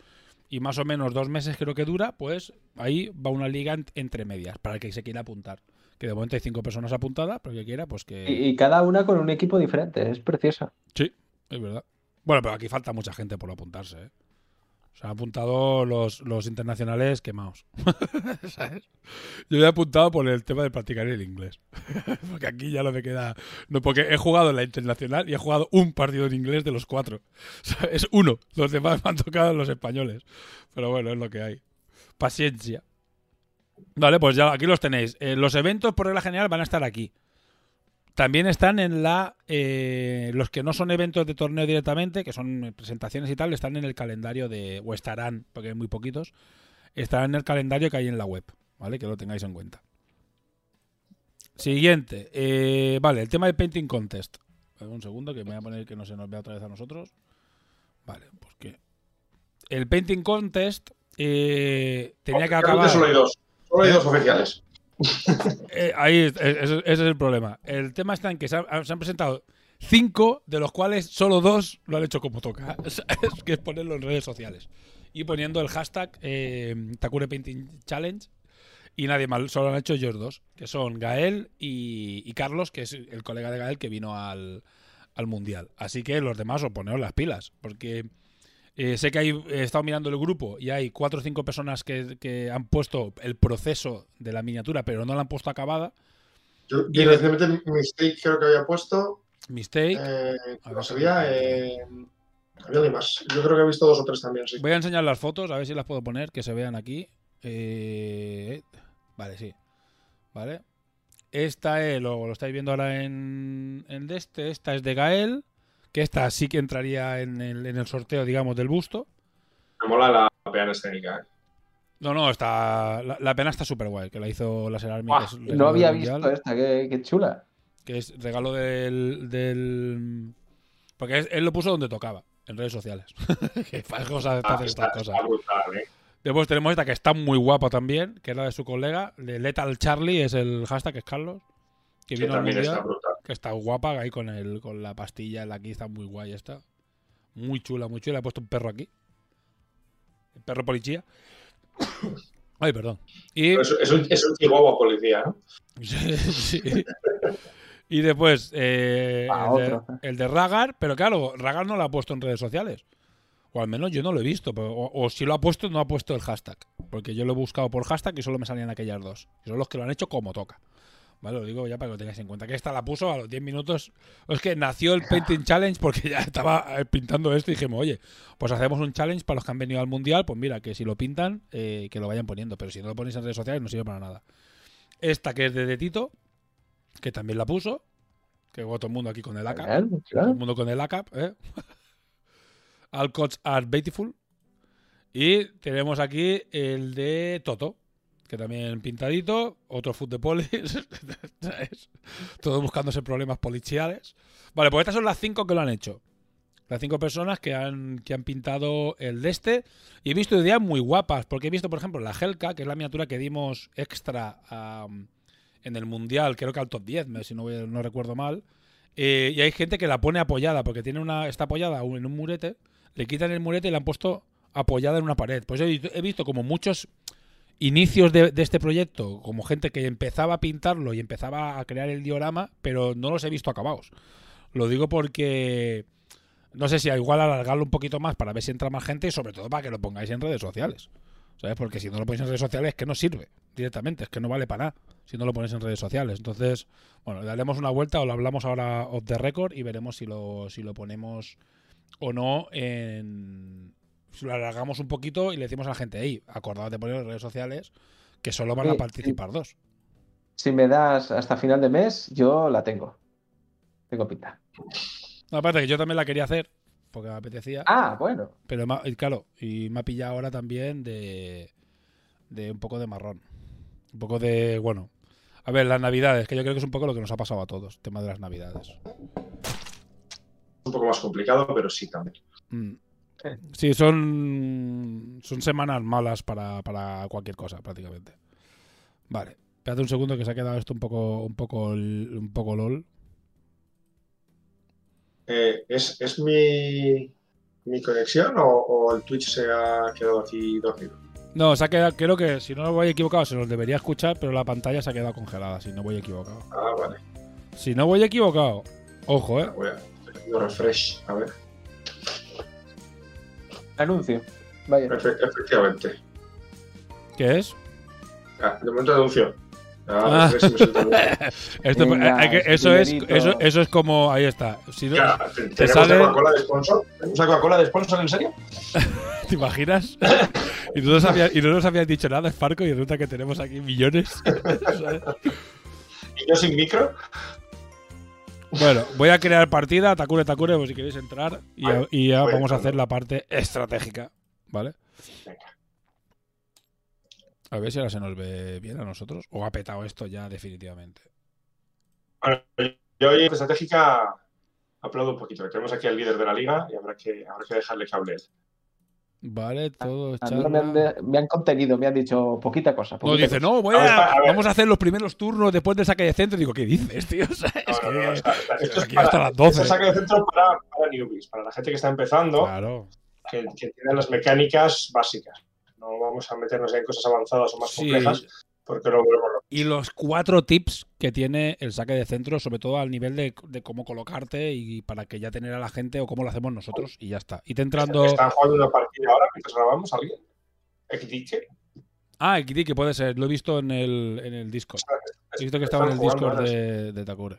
[SPEAKER 2] y más o menos dos meses creo que dura, pues ahí va una liga en- entre medias, para el que se quiera apuntar. Que de momento hay cinco personas apuntadas, pero el que quiera, pues que...
[SPEAKER 4] Y, y cada una con un equipo diferente, es preciosa.
[SPEAKER 2] Sí, es verdad. Bueno, pero aquí falta mucha gente por apuntarse, ¿eh? Se han apuntado los, los internacionales quemados. ¿Sabes? Yo he apuntado por el tema de practicar el inglés. porque aquí ya no me queda. No, porque he jugado en la internacional y he jugado un partido en inglés de los cuatro. Es uno. Los demás me han tocado los españoles. Pero bueno, es lo que hay. Paciencia. Vale, pues ya aquí los tenéis. Eh, los eventos, por regla general, van a estar aquí. También están en la. eh, los que no son eventos de torneo directamente, que son presentaciones y tal, están en el calendario de. O estarán, porque hay muy poquitos. Estarán en el calendario que hay en la web, ¿vale? Que lo tengáis en cuenta. Siguiente. eh, vale, el tema del Painting Contest. Un segundo, que me voy a poner que no se nos vea otra vez a nosotros. Vale, pues que. El Painting Contest eh, tenía que acabar.
[SPEAKER 3] Solo hay dos. Solo hay dos oficiales.
[SPEAKER 2] Eh, ahí, es- es- ese, es el problema. El tema está en que se han, se han presentado cinco, de los cuales solo dos lo han hecho como toca. ¿sabes? que es ponerlo en redes sociales. Y poniendo el hashtag eh, Takure Painting Challenge. Y nadie más, solo han hecho ellos dos, que son Gael y, y Carlos, que es el colega de Gael que vino al, al Mundial. Así que los demás os poneos las pilas, porque eh, sé que hay, he estado mirando el grupo y hay cuatro o cinco personas que, que han puesto el proceso de la miniatura, pero no la han puesto acabada.
[SPEAKER 3] Yo,
[SPEAKER 2] Y
[SPEAKER 3] recientemente Mistake creo que había puesto.
[SPEAKER 2] Mistake.
[SPEAKER 3] Eh, no sabía. Eh, había alguien más. Yo creo que he visto dos o tres también, sí.
[SPEAKER 2] Voy a enseñar las fotos, a ver si las puedo poner, que se vean aquí. Eh, vale, sí. Vale. Esta es, lo, lo estáis viendo ahora en, este. Esta es de Gael. Que esta sí que entraría en el, en el sorteo, digamos, del busto.
[SPEAKER 3] Me mola la peana escénica. ¿eh?
[SPEAKER 2] No, no, está. La, la pena está súper guay, que la hizo la Army. Que es regalo
[SPEAKER 4] No había
[SPEAKER 2] Mundial,
[SPEAKER 4] visto esta, qué, qué chula.
[SPEAKER 2] Que es regalo del. del porque es- él lo puso donde tocaba, en redes sociales. que para
[SPEAKER 3] Ah,
[SPEAKER 2] estas cosas.
[SPEAKER 3] brutal, ¿eh?
[SPEAKER 2] Después tenemos esta que está muy guapa también, que es la de su colega, de Lethal Charlie, es el hashtag, que es Carlos, que
[SPEAKER 3] Que
[SPEAKER 2] vino al
[SPEAKER 3] también
[SPEAKER 2] mundial,
[SPEAKER 3] está brutal.
[SPEAKER 2] Que está guapa ahí con el, con la pastilla, la aquí está muy guay esta. Muy chula, muy chula. He puesto un perro aquí. El perro policía. Ay, perdón. Y,
[SPEAKER 3] Es, es un, es un chihuahua policía, ¿no?
[SPEAKER 2] Sí. Y después eh,
[SPEAKER 4] Ah,
[SPEAKER 2] el, de,
[SPEAKER 4] otro.
[SPEAKER 2] el de Ragar, pero claro, Ragar no lo ha puesto en redes sociales. O al menos yo no lo he visto. pero- o, o si lo ha puesto, no ha puesto el hashtag. Porque yo lo he buscado por hashtag y solo me salían aquellas dos. Y son los que lo han hecho como toca. Vale, lo digo ya para que lo tengáis en cuenta. Que esta la puso a los 10 minutos. Es que nació el Painting Challenge porque ya estaba eh, pintando esto y dijimos, oye, pues hacemos un challenge para los que han venido al mundial. Pues mira, que si lo pintan, eh, que lo vayan poniendo. Pero si no lo ponéis en redes sociales, no sirve para nada. Esta que es de, Tito, que también la puso. Que hubo todo el mundo aquí con el
[SPEAKER 4] chula.
[SPEAKER 2] Todo el mundo con el ACAP, ¿eh? All Cots are beautiful. Y tenemos aquí el de Toto, que también pintadito. Otro foot de polis. Todos buscándose problemas policiales. Vale, pues estas son las cinco que lo han hecho. Las cinco personas que han, que han pintado el de este. Y he visto ideas muy guapas. Porque he visto, por ejemplo, la Helka, que es la miniatura que dimos extra en el Mundial, creo que al top 10, me- si no, no recuerdo mal. Eh, y hay gente que la pone apoyada, porque tiene una, está apoyada en un murete, le quitan el murete y la han puesto apoyada en una pared. Pues he visto como muchos inicios de, este proyecto, como gente que empezaba a pintarlo y empezaba a crear el diorama, pero no los he visto acabados. Lo digo porque no sé si igual alargarlo un poquito más para ver si entra más gente y sobre todo para que lo pongáis en redes sociales. ¿Sabes? Porque si no lo ponéis en redes sociales es que no sirve directamente, es que no vale para nada si no lo ponéis en redes sociales. Entonces, bueno, le daremos una vuelta o lo hablamos ahora off the record y veremos si lo, si lo ponemos o no en... Si lo alargamos un poquito y le decimos a la gente, hey, acordaos de poner en redes sociales que solo van a participar dos.
[SPEAKER 4] Si me das hasta final de mes, yo la tengo. Tengo pinta.
[SPEAKER 2] No, aparte que yo también la quería hacer, porque me apetecía.
[SPEAKER 4] Ah, bueno.
[SPEAKER 2] Pero claro, y me ha pillado ahora también de, de un poco de marrón. Un poco de, bueno. A ver, las navidades, que yo creo que es un poco lo que nos ha pasado a todos, tema de las navidades.
[SPEAKER 3] Un poco más complicado, pero sí también.
[SPEAKER 2] Mm. Sí, son, son semanas malas para, para cualquier cosa, prácticamente. Vale. Espérate un segundo que se ha quedado esto un poco, un poco, un poco lol.
[SPEAKER 3] Eh, ¿es, ¿Es mi, mi conexión o, o, el Twitch se ha quedado aquí dormido?
[SPEAKER 2] No, se ha quedado, creo que si no lo voy equivocado se nos debería escuchar, pero la pantalla se ha quedado congelada, si no voy equivocado.
[SPEAKER 3] Ah, vale.
[SPEAKER 2] Si no voy equivocado. Ojo, eh.
[SPEAKER 3] Voy a refresh, a ver.
[SPEAKER 4] Anuncio. Vaya.
[SPEAKER 3] Efe- efectivamente.
[SPEAKER 2] ¿Qué es?
[SPEAKER 3] Ah, de momento anuncio. Ah, a ver si me suelta el-
[SPEAKER 2] Esto-
[SPEAKER 4] Venga,
[SPEAKER 2] hay que- eso, es, eso, eso es como. Ahí está. Si no-
[SPEAKER 3] Ya, ¿te- ¿Tenemos
[SPEAKER 2] sale-
[SPEAKER 3] Coca-Cola de sponsor? ¿Tenemos a Coca-Cola de sponsor en serio?
[SPEAKER 2] ¿Te imaginas? y, no nos había- y no nos habían dicho nada, Sparco, y resulta que tenemos aquí millones. ¿sabes?
[SPEAKER 3] ¿Y yo sin micro?
[SPEAKER 2] Bueno, voy a crear partida, Takure Takure, por si queréis entrar, y,
[SPEAKER 3] Vale,
[SPEAKER 2] y ya
[SPEAKER 3] voy
[SPEAKER 2] vamos a hacer la parte estratégica. ¿Vale?
[SPEAKER 3] Venga.
[SPEAKER 2] A ver si ahora se nos ve bien a nosotros. O ha petado esto ya definitivamente.
[SPEAKER 3] Bueno, yo hoy en estratégica aplaudo un poquito. Tenemos aquí al líder de la liga y habrá que, habrá que dejarle que hable.
[SPEAKER 2] Vale, todo
[SPEAKER 4] A mí me, han,
[SPEAKER 2] charla.
[SPEAKER 4] me han contenido, me han dicho poquita cosa.
[SPEAKER 2] No,
[SPEAKER 4] poquita
[SPEAKER 2] dice,
[SPEAKER 4] cosa.
[SPEAKER 2] no, voy
[SPEAKER 3] A ver,
[SPEAKER 2] a,
[SPEAKER 3] a ver.
[SPEAKER 2] vamos a hacer los primeros turnos después del saque de centro. Digo, ¿qué dices, tío? O sea, es
[SPEAKER 3] No, no, no,
[SPEAKER 2] que-
[SPEAKER 3] está- está- esto es
[SPEAKER 2] aquí
[SPEAKER 3] para-
[SPEAKER 2] hasta las
[SPEAKER 3] esto
[SPEAKER 2] 12.
[SPEAKER 3] es saque de centro para, para newbies, para la gente que está empezando,
[SPEAKER 2] Claro.
[SPEAKER 3] que, que tiene las mecánicas básicas. No vamos a meternos en cosas avanzadas o más
[SPEAKER 2] Sí.
[SPEAKER 3] complejas, porque no.
[SPEAKER 2] Y los cuatro tips que tiene el saque de centro, sobre todo al nivel de, de cómo colocarte y para que ya tener a la gente o cómo lo hacemos nosotros y ya está. Y te entrando.
[SPEAKER 3] Están jugando una partida ahora mientras grabamos alguien. Ekdike.
[SPEAKER 2] Ah, que puede ser, lo he visto en el, en el Discord. He visto que estaba en el Discord de, de Takure.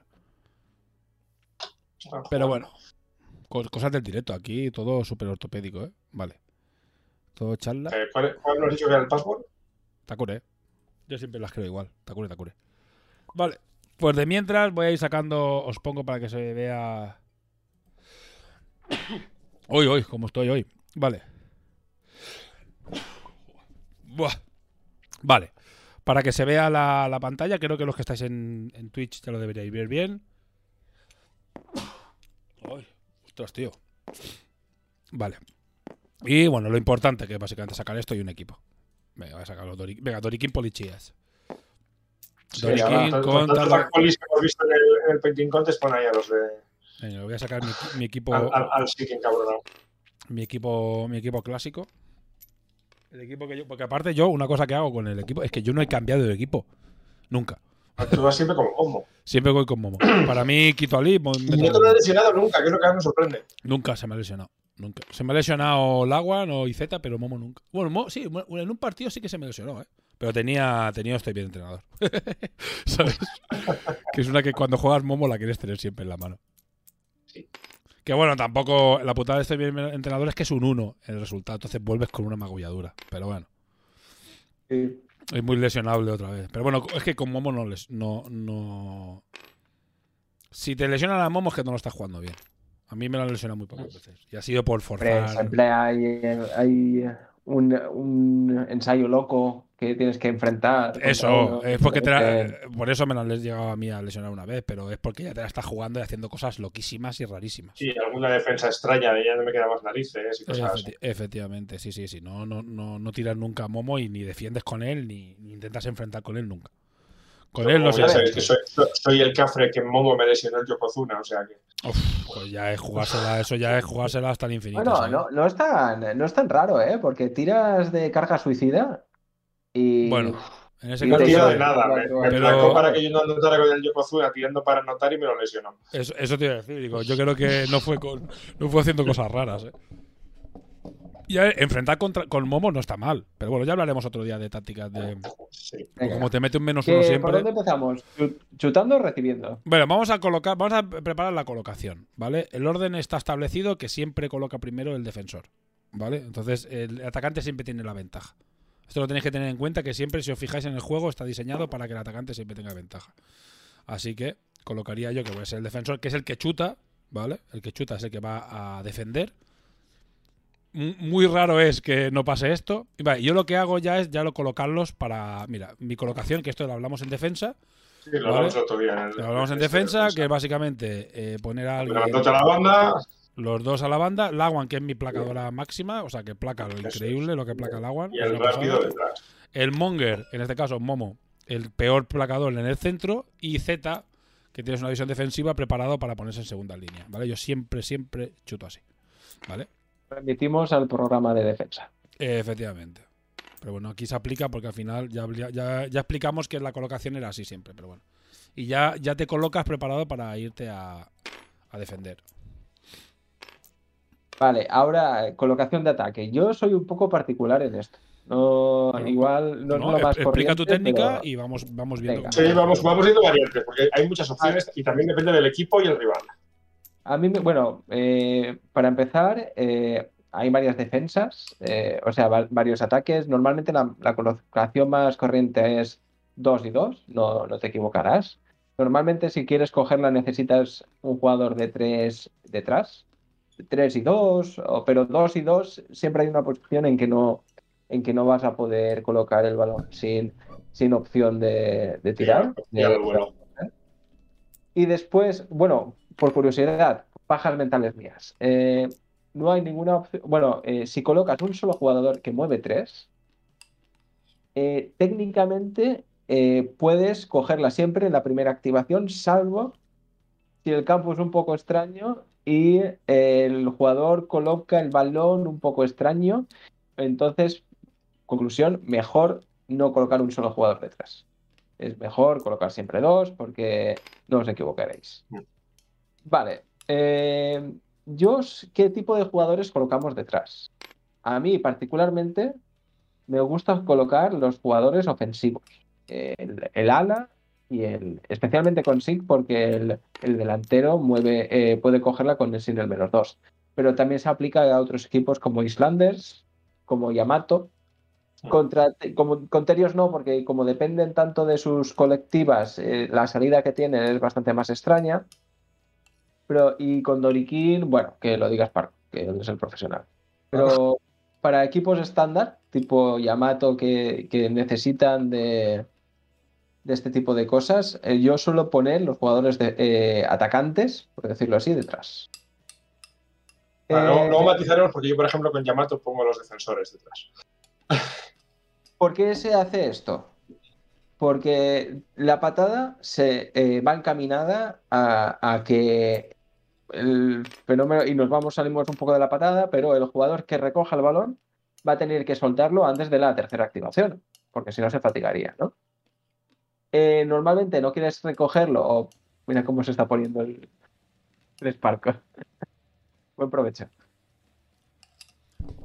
[SPEAKER 3] están
[SPEAKER 2] Pero bueno, cos- cosas del directo. Aquí todo súper ortopédico, ¿eh? Vale. Todo charla.
[SPEAKER 3] Eh, ¿cuál, ¿Cuál nos has dicho que era el password?
[SPEAKER 2] Takure. Yo siempre las creo igual. Takure, Takure. Vale. Pues de mientras voy a ir sacando. Os pongo para que se vea. Hoy, hoy, como estoy hoy. Vale. Vale. Para que se vea la, la pantalla, creo que los que estáis en, en Twitch ya lo deberíais ver bien. Ay, ostras, tío. Vale. Y bueno, lo importante que es básicamente sacar esto y un equipo. Venga, voy a sacar los Dorikin. Venga, Dorikin Polichías.
[SPEAKER 3] Sí,
[SPEAKER 2] Dorikin
[SPEAKER 3] ahora, con- con
[SPEAKER 2] contra.
[SPEAKER 3] tantos actualis que hemos visto en el, en el Painting Contest, pon ahí a los de.
[SPEAKER 2] Venga, voy a sacar mi, mi equipo.
[SPEAKER 3] Al, al, al sí que encabronado.
[SPEAKER 2] mi equipo mi equipo clásico. El equipo que yo. Porque aparte, yo, una cosa que hago con el equipo es que yo no he cambiado de equipo. Nunca.
[SPEAKER 3] Tú vas siempre como Homo.
[SPEAKER 2] Siempre voy con Momo. Para mí, Quito Ali. mo-
[SPEAKER 3] Y no te lo he lesionado nunca, que es lo que más me sorprende.
[SPEAKER 2] Nunca se me ha lesionado. Nunca. Se me ha lesionado Laguan o IZ, pero Momo nunca. Bueno, Mo- sí, en un partido sí que se me lesionó, ¿eh? Pero tenía, tenía estoy bien entrenador. ¿Sabes? que es una que cuando juegas Momo la quieres tener siempre en la mano.
[SPEAKER 3] Sí.
[SPEAKER 2] Que bueno, tampoco. La putada de este bien entrenador es que es un 1 el resultado. Entonces vuelves con una magulladura. Pero bueno.
[SPEAKER 4] Sí.
[SPEAKER 2] Es muy lesionable otra vez. Pero bueno, es que con Momo no les. No, no. Si te lesionan a Momo es que no lo estás jugando bien. A mí me lo han lesionado muy pocas veces. Y ha sido por forzar.
[SPEAKER 4] siempre hay, hay un, un ensayo loco que tienes que enfrentar.
[SPEAKER 2] Eso, es porque te la-
[SPEAKER 4] que-
[SPEAKER 2] por eso me lo han llegado a mí a lesionar una vez, pero es porque ya te la estás jugando y haciendo cosas loquísimas y rarísimas.
[SPEAKER 3] Sí, alguna defensa extraña de ya no me queda más narices y cosas así.
[SPEAKER 2] Efecti- efectivamente, sí, sí, sí. No, no, no, no tiras nunca a Momo y ni defiendes con él ni, ni intentas enfrentar con él nunca. Con él no sé.
[SPEAKER 3] Ya sabéis que soy, soy, el cafre que Momo me lesionó el Yokozuna, o sea que.
[SPEAKER 2] Uf, pues ya es jugársela, eso ya es jugársela hasta el infinito.
[SPEAKER 4] Bueno,
[SPEAKER 2] ¿sabes?
[SPEAKER 4] no, no, es tan, no es tan raro, ¿eh? Porque tiras de carga suicida y.
[SPEAKER 2] Bueno, en ese
[SPEAKER 4] Y
[SPEAKER 3] No
[SPEAKER 2] caso.
[SPEAKER 3] tiro de nada, me, me
[SPEAKER 2] Pero-
[SPEAKER 3] placó para que yo no anotara con el Yokozuna tirando para anotar y me lo lesionó.
[SPEAKER 2] Eso, eso te iba a decir, digo, yo creo que no fue con, no fue haciendo cosas raras, ¿eh? Ya enfrentar contra, con Momo no está mal, pero bueno, ya hablaremos otro día de tácticas de
[SPEAKER 3] Sí.
[SPEAKER 2] Como te mete un menos
[SPEAKER 4] ¿Qué-
[SPEAKER 2] uno
[SPEAKER 4] ¿Por
[SPEAKER 2] siempre.
[SPEAKER 4] dónde empezamos? ¿Chu- ¿Chutando o recibiendo?
[SPEAKER 2] Bueno, vamos a colocar, vamos a preparar la colocación, ¿vale? El orden está establecido que siempre coloca primero el defensor, ¿vale? Entonces el atacante siempre tiene la ventaja. Esto lo tenéis que tener en cuenta que siempre, si os fijáis en el juego, está diseñado para que el atacante siempre tenga ventaja. Así que colocaría yo que voy a ser el defensor, que es el que chuta, ¿vale? El que chuta es el que va a defender. Muy raro es que no pase esto. Y vale, yo lo que hago ya es ya lo colocarlos para. Mira, mi colocación, que esto lo hablamos en defensa.
[SPEAKER 3] Sí, lo hablamos el otro día. en el-
[SPEAKER 2] Lo hablamos en
[SPEAKER 3] este,
[SPEAKER 2] defensa, que es básicamente eh, poner a alguien,
[SPEAKER 3] Levantarte a la banda,
[SPEAKER 2] los dos a la banda, Lawan, que es mi placadora máxima, o sea que placa lo increíble, lo que placa Lawan.
[SPEAKER 3] y el rápido detrás.
[SPEAKER 2] El Monger, en este caso Momo, el peor placador en el centro, y Z, que tienes una visión defensiva preparado para ponerse en segunda línea, ¿vale? Yo siempre, siempre chuto así, ¿vale?
[SPEAKER 4] Remitimos al programa de defensa.
[SPEAKER 2] Efectivamente. Pero bueno, aquí se aplica porque al final ya, ya, ya explicamos que la colocación era así siempre, pero bueno. Y ya, ya te colocas preparado para irte a, a defender.
[SPEAKER 4] Vale, ahora eh, colocación de ataque. Yo soy un poco particular en esto. No,
[SPEAKER 2] Bueno,
[SPEAKER 4] igual no, es
[SPEAKER 2] ¿no?
[SPEAKER 4] lo más
[SPEAKER 2] Explica tu técnica
[SPEAKER 4] pero-
[SPEAKER 2] y vamos, vamos viendo.
[SPEAKER 3] Sí, vamos, vamos viendo variantes, porque hay muchas opciones y también depende del equipo y el rival.
[SPEAKER 4] A mí, me- bueno, eh, para empezar, eh, hay varias defensas, eh, o sea, va- varios ataques. Normalmente la, la colocación más corriente es 2 y 2, no, no te equivocarás. Normalmente si quieres cogerla necesitas un jugador de 3 detrás, 3 y 2, o- pero 2 y 2 siempre hay una posición en que no, en que no vas a poder colocar el balón sin, sin opción de, de tirar. De- y después, bueno, por curiosidad, pajas mentales mías. eh, no hay ninguna opción. Bueno, eh, si colocas un solo jugador que mueve tres, eh, técnicamente puedes cogerla siempre en la primera activación, salvo si el campo es un poco extraño y el jugador coloca el balón un poco extraño. Entonces, conclusión, mejor no colocar un solo jugador detrás. Es mejor colocar siempre dos porque no os equivocaréis. Vale. eh, yo, ¿qué tipo de jugadores colocamos detrás? A mí, particularmente, me gusta colocar los jugadores ofensivos. El, el ala y el. Especialmente con SIG, porque el, el delantero mueve, eh, puede cogerla con el sin el menos dos. Pero también se aplica a otros equipos como Islanders, como Yamato. Contra, como, con Terios no, porque como dependen tanto de sus colectivas, eh, la salida que tienen es bastante más extraña. Pero, y con Dorikin, bueno, que lo digas Parco, que es el profesional. Pero para equipos estándar, tipo Yamato, que, que necesitan de, de este tipo de cosas, eh, yo suelo poner los jugadores de, eh, atacantes, por decirlo así, detrás.
[SPEAKER 3] Vale, luego, luego matizaremos porque yo, por ejemplo, con Yamato pongo los defensores detrás.
[SPEAKER 4] ¿Por qué se hace esto? Porque la patada se eh, va encaminada a, a que el fenómeno, y nos vamos, salimos un poco de la patada, pero el jugador que recoja el balón va a tener que soltarlo antes de la tercera activación, porque si no se fatigaría, ¿no? Eh, normalmente no quieres recogerlo, o mira cómo se está poniendo el, el Spark. Buen provecho.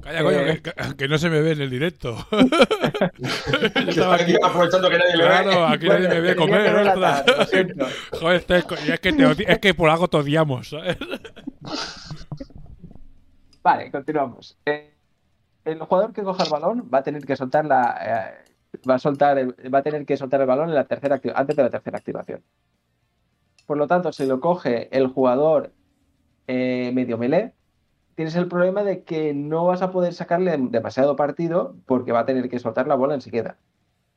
[SPEAKER 2] Calla, coño,
[SPEAKER 4] Eh.
[SPEAKER 2] que, que- que no se me ve en el directo. Yo estaba aquí-
[SPEAKER 3] aprovechando que nadie le ve.
[SPEAKER 2] Claro, aquí nadie me ve comer.
[SPEAKER 4] siento.
[SPEAKER 2] Joder, este es, es que, te es que por algo te odiamos, ¿sabes?
[SPEAKER 4] Vale, continuamos. Eh, el jugador que coja el balón va a tener que soltar la, eh, va a soltar, el- va a tener que soltar el balón en la tercera antes de la tercera activación. Por lo tanto, si lo coge el jugador eh, medio melee, tienes el problema de que no vas a poder sacarle demasiado partido porque va a tener que soltar la bola enseguida.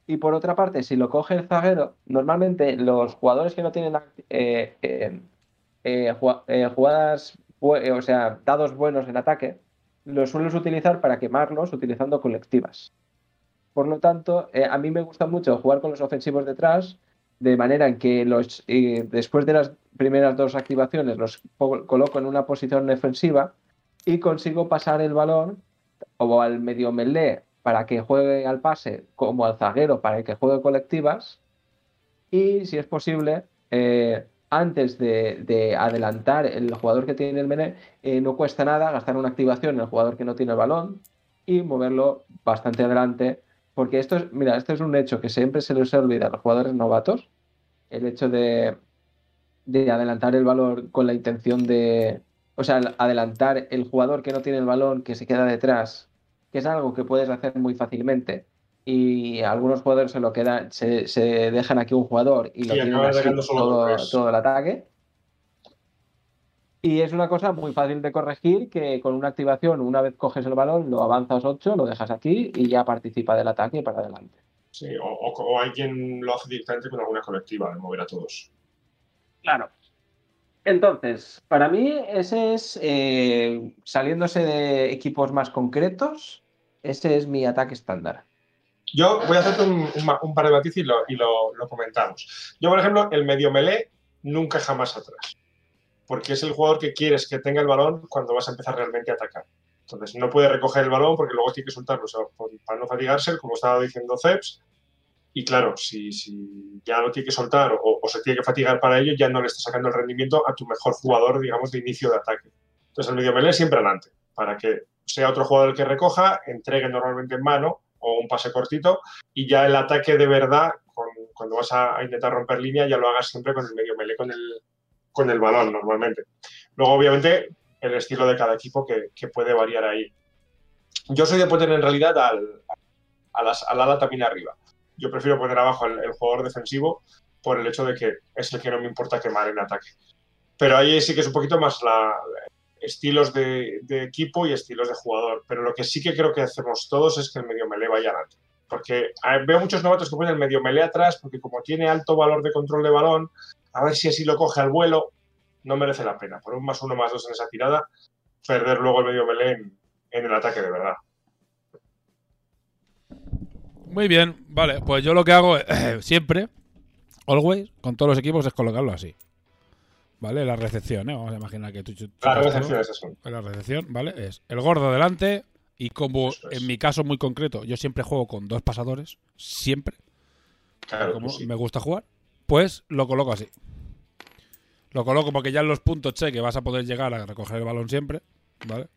[SPEAKER 4] Y por otra parte, si lo coge el zaguero, normalmente los jugadores que no tienen eh, eh, eh, jugadas, o sea, dados buenos en ataque, los sueles utilizar para quemarlos utilizando colectivas. Por lo tanto, a mí me gusta mucho jugar con los ofensivos detrás de manera en que los, después de las primeras dos activaciones los coloco en una posición defensiva y consigo pasar el balón o al medio melee para que juegue al pase como al zaguero para que juegue colectivas y si es posible eh, antes de, adelantar el jugador que tiene el melee eh, no cuesta nada gastar una activación en el jugador que no tiene el balón y moverlo bastante adelante porque esto es, mira, esto es un hecho que siempre se les olvida a los jugadores novatos el hecho de, adelantar el valor con la intención de, o sea, adelantar el jugador que no tiene el balón, que se queda detrás, que es algo que puedes hacer muy fácilmente. Y algunos jugadores se lo quedan, se, dejan aquí un jugador y lo tienen todo, todo el ataque. Y es una cosa muy fácil de corregir que con una activación, una vez coges el balón, lo avanzas 8, lo dejas aquí y ya participa del ataque para adelante.
[SPEAKER 3] Sí, o, o, hay quien lo hace directamente con alguna colectiva, de mover a todos.
[SPEAKER 4] Claro. Entonces, para mí ese es, eh, saliéndose de equipos más concretos, ese es mi ataque estándar.
[SPEAKER 3] Yo voy a hacerte un, par de matices y, lo, comentamos. Yo, por ejemplo, el medio melee nunca jamás atrás. Porque es el jugador que quieres que tenga el balón cuando vas a empezar realmente a atacar. Entonces, no puede recoger el balón porque luego tiene que soltarlo. O sea, para no fatigarse, como estaba diciendo Ceps, y claro, si, ya lo tiene que soltar o, se tiene que fatigar para ello, ya no le está sacando el rendimiento a tu mejor jugador, digamos, de inicio de ataque. Entonces el medio melee siempre adelante, para que sea otro jugador el que recoja, entregue normalmente en mano o un pase cortito y ya el ataque de verdad, cuando vas a, intentar romper línea, ya lo hagas siempre con el medio melee, con el, con el balón normalmente. Luego, obviamente, el estilo de cada equipo que, puede variar ahí. Yo soy de poner en realidad al, a las, al ala también arriba yo prefiero poner abajo el, jugador defensivo por el hecho de que es el que no me importa quemar en ataque. Pero ahí sí que es un poquito más la, estilos de, equipo y estilos de jugador. Pero lo que sí que creo que hacemos todos es que el medio melee vaya adelante. Porque veo muchos novatos que ponen el medio melee atrás porque como tiene alto valor de control de balón, a ver si así lo coge al vuelo, no merece la pena. Por un más uno más dos en esa tirada, perder luego el medio melee en el ataque de verdad.
[SPEAKER 2] Muy bien, vale. Pues yo lo que hago siempre, always, con todos los equipos es colocarlo así. ¿Vale? La recepción, ¿eh? Vamos a imaginar que tú.
[SPEAKER 3] la recepción es eso.
[SPEAKER 2] La recepción, ¿vale? Es el gordo delante y como en mi caso muy concreto, yo siempre juego con dos pasadores, siempre.
[SPEAKER 3] Claro,
[SPEAKER 2] como me gusta jugar, pues lo coloco así. Lo coloco porque ya en los puntos che que vas a poder llegar a recoger el balón siempre, ¿vale?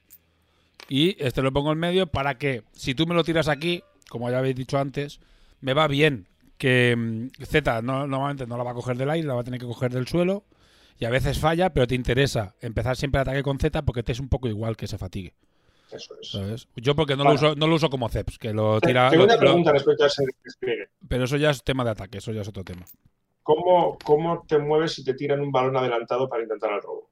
[SPEAKER 2] Y este lo pongo en medio para que si tú me lo tiras aquí, como ya habéis dicho antes, me va bien que mm, Z no, normalmente no la va a coger del aire, la va a tener que coger del suelo. Y a veces falla, pero te interesa empezar siempre el ataque con Z porque te es un poco igual que se fatigue.
[SPEAKER 3] Eso es.
[SPEAKER 2] ¿Sabes? Yo porque no, lo uso, no lo uso como Ceps, que lo tira...
[SPEAKER 3] Tengo una pregunta respecto a ese despliegue.
[SPEAKER 2] Pero eso ya es tema de ataque, eso ya es otro tema.
[SPEAKER 3] ¿Cómo, ¿Cómo te mueves si te tiran un balón adelantado para intentar el robo?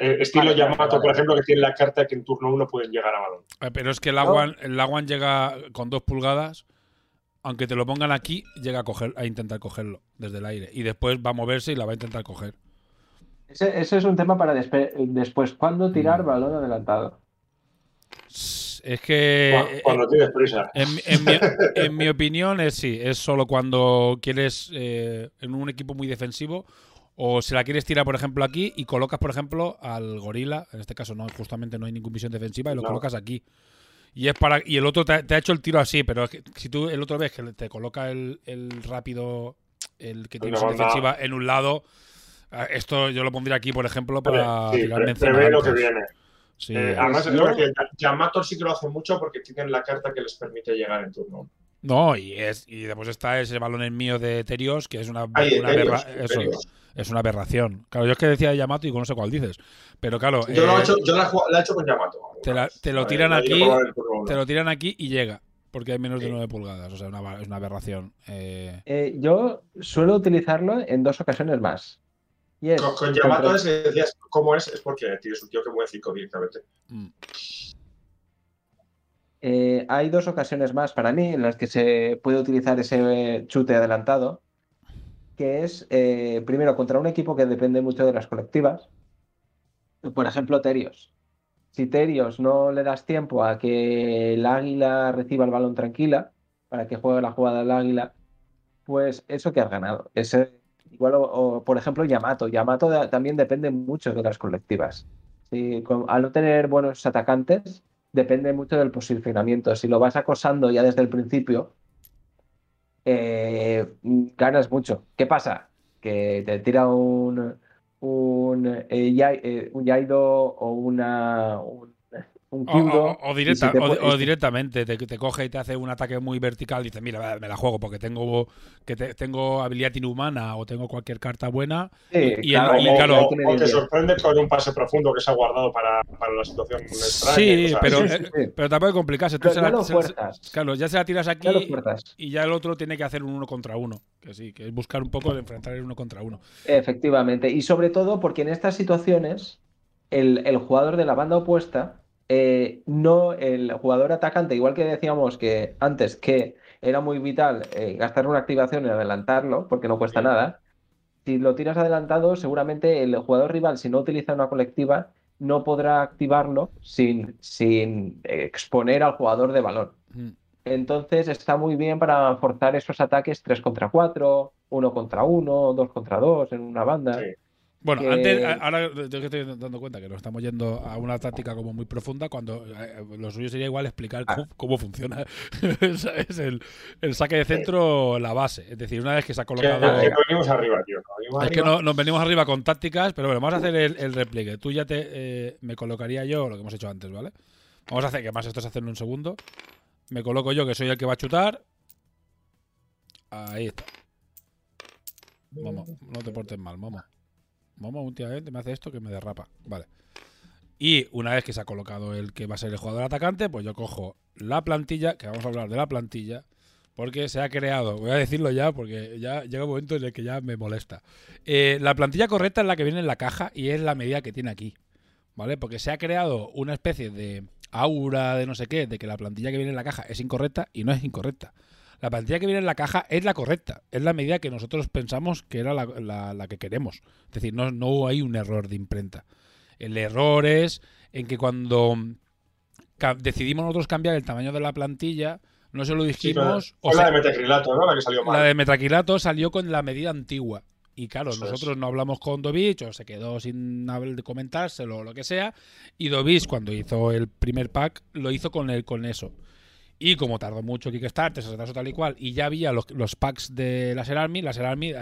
[SPEAKER 3] Eh, estilo Yamato, por ejemplo, que tiene la carta que en turno uno pueden llegar a balón.
[SPEAKER 2] Eh, pero es que el Aguan, el llega con dos pulgadas, aunque te lo pongan aquí, llega a, coger, a intentar cogerlo desde el aire. Y después va a moverse y la va a intentar coger.
[SPEAKER 4] Ese, es un tema para después. ¿Cuándo tirar mm. balón adelantado?
[SPEAKER 2] Es que.
[SPEAKER 3] Cuando, eh, tienes prisa.
[SPEAKER 2] En, mi, opinión, es sí. Es solo cuando quieres, en un equipo muy defensivo, o si la quieres tirar, por ejemplo, aquí y colocas, por ejemplo, al gorila, en este caso no, justamente no hay ninguna visión defensiva, y lo colocas aquí. Y es para y el otro te, ha hecho el tiro así, pero es que, si tú el otro ves que te coloca el, rápido, el que tiene visión defensiva en un lado, eh, esto yo lo pondría aquí, por ejemplo, para
[SPEAKER 3] sí, tirar lo que viene. Sí, eh, además, que Yamato sí que lo hace mucho porque tienen la carta que les permite llegar en turno.
[SPEAKER 2] No, y es y después está ese balón en mío de Terios, que es una, una eso, es una aberración. Claro, yo es que decía Yamato y no sé cuál dices. Pero claro.
[SPEAKER 3] Yo, lo he eh, hecho, yo la, he hecho con Yamato.
[SPEAKER 2] Te, lo tiran aquí. Te lo tiran aquí y llega. Porque hay menos de 9 pulgadas. O sea, es una aberración. Eh.
[SPEAKER 4] Eh, yo suelo utilizarlo en dos ocasiones más.
[SPEAKER 3] con, Yamato es, decías cómo es, es porque tienes un tío que mueve 5 directamente. Mm.
[SPEAKER 4] Hay dos ocasiones más para mí en las que se puede utilizar ese chute adelantado que es, eh, primero, contra un equipo que depende mucho de las colectivas. Por ejemplo, Terios. Si Terios no le das tiempo a que el águila reciba el balón tranquila, para que juegue la jugada del águila, pues eso que has ganado. Igual, o, por ejemplo, Yamato. Yamato también depende mucho de las colectivas. Al no tener buenos atacantes, depende mucho del posicionamiento. Si lo vas acosando ya desde el principio, eh, ganas mucho. ¿Qué pasa? Que te tira un, un, eh, eh, un Yaido o una,
[SPEAKER 2] o, directamente te, te, coge y te hace un ataque muy vertical. Dice, mira, me la juego porque tengo que tengo habilidad inhumana o tengo cualquier carta buena.
[SPEAKER 3] y, claro, o, te sorprende con un pase profundo que se ha guardado para, la situación extraña.
[SPEAKER 2] Sí, pero, eh, pero tampoco complicarse. Tú ya, claro, ya se la tiras aquí y ya el otro tiene que hacer un uno contra uno. Que sí, que es buscar un poco de enfrentar el uno contra uno.
[SPEAKER 4] Efectivamente. Y sobre todo porque en estas situaciones el, el jugador de la banda opuesta eh, no el jugador atacante, igual que decíamos que antes que era muy vital eh, gastar una activación y adelantarlo, porque no cuesta nada, si lo tiras adelantado, seguramente el jugador rival, si no utiliza una colectiva, no podrá activarlo sin, sin exponer al jugador de valor. Mm. Entonces está muy bien para forzar esos ataques 3 contra 4, 1 contra 1, 2 contra 2 en una banda.
[SPEAKER 2] Bueno, antes, ahora estoy dando cuenta que nos estamos yendo a una táctica como muy profunda, cuando eh, lo suyo sería igual explicar cómo, ah. funciona es el, el, saque de centro, la base. Es decir, una vez que se ha colocado.
[SPEAKER 3] Que, venimos arriba, tío.
[SPEAKER 2] es que no, nos venimos arriba con tácticas, pero bueno, vamos a hacer el, el repliegue. Tú ya te eh, me colocaría yo lo que hemos hecho antes, ¿vale? Vamos a hacer que más esto se hace en un segundo. Me coloco yo, que soy el que va a chutar. Ahí está. Vamos, no te portes mal, vamos. Momo últimamente me hace esto que me derrapa. Vale. Y una vez que se ha colocado el que va a ser el jugador atacante, pues yo cojo la plantilla, que vamos a hablar de la plantilla, porque se ha creado, voy a decirlo ya, porque ya llega un momento en el que ya me molesta. Eh, la plantilla correcta es la que viene en la caja y es la medida que tiene aquí. ¿Vale? Porque se ha creado una especie de aura de no sé qué, de que la plantilla que viene en la caja es incorrecta y no es incorrecta la plantilla que viene en la caja es la correcta, es la medida que nosotros pensamos que era la, que queremos. Es decir, no, no hay un error de imprenta. El error es en que cuando decidimos nosotros cambiar el tamaño de la plantilla, no se lo dijimos.
[SPEAKER 3] o la de metacrilato, ¿no? La que salió mal.
[SPEAKER 2] La de metacrilato salió con la medida antigua. Y claro, nosotros no hablamos con Dovich o se quedó sin comentárselo o lo que sea. Y Dovich, cuando hizo el primer pack, lo hizo con, el, con eso. Y como tardó mucho Kickstarter, se retrasó tal y cual, y ya había los, packs de Laser Army, Laser Army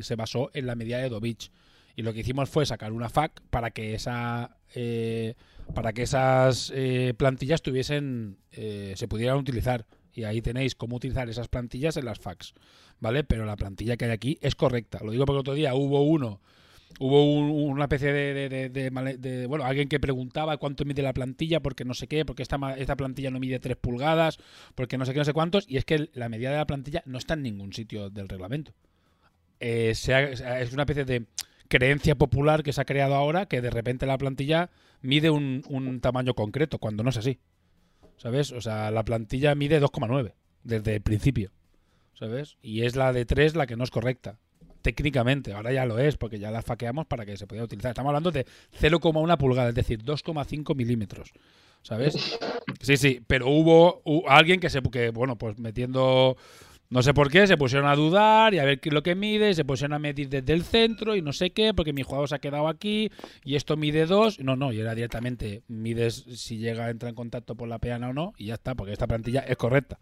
[SPEAKER 2] se basó en la medida de Dovich. Y lo que hicimos fue sacar una FAQ para que esa eh, para que esas eh, plantillas tuviesen eh, se pudieran utilizar. Y ahí tenéis cómo utilizar esas plantillas en las FAQs. ¿Vale? Pero la plantilla que hay aquí es correcta. Lo digo porque otro día hubo uno hubo una especie de, bueno alguien que preguntaba cuánto mide la plantilla porque no sé qué porque esta, esta plantilla no mide 3 pulgadas porque no sé qué no sé cuántos y es que la medida de la plantilla no está en ningún sitio del reglamento eh, es una especie de creencia popular que se ha creado ahora que de repente la plantilla mide un, un tamaño concreto cuando no es así ¿sabes? o sea la plantilla mide 2,9 desde el principio ¿sabes? y es la de 3 la que no es correcta técnicamente, ahora ya lo es, porque ya la faqueamos para que se pueda utilizar. Estamos hablando de 0,1 pulgada, es decir, 2,5 milímetros. ¿Sabes? Sí, sí, pero hubo, alguien que se, que, bueno, pues metiendo, no sé por qué, se pusieron a dudar y a ver qué es lo que mide, se pusieron a medir desde el centro y no sé qué, porque mi jugador se ha quedado aquí y esto mide 2. No, no, y era directamente, mides si llega, entra en contacto por la peana o no, y ya está, porque esta plantilla es correcta.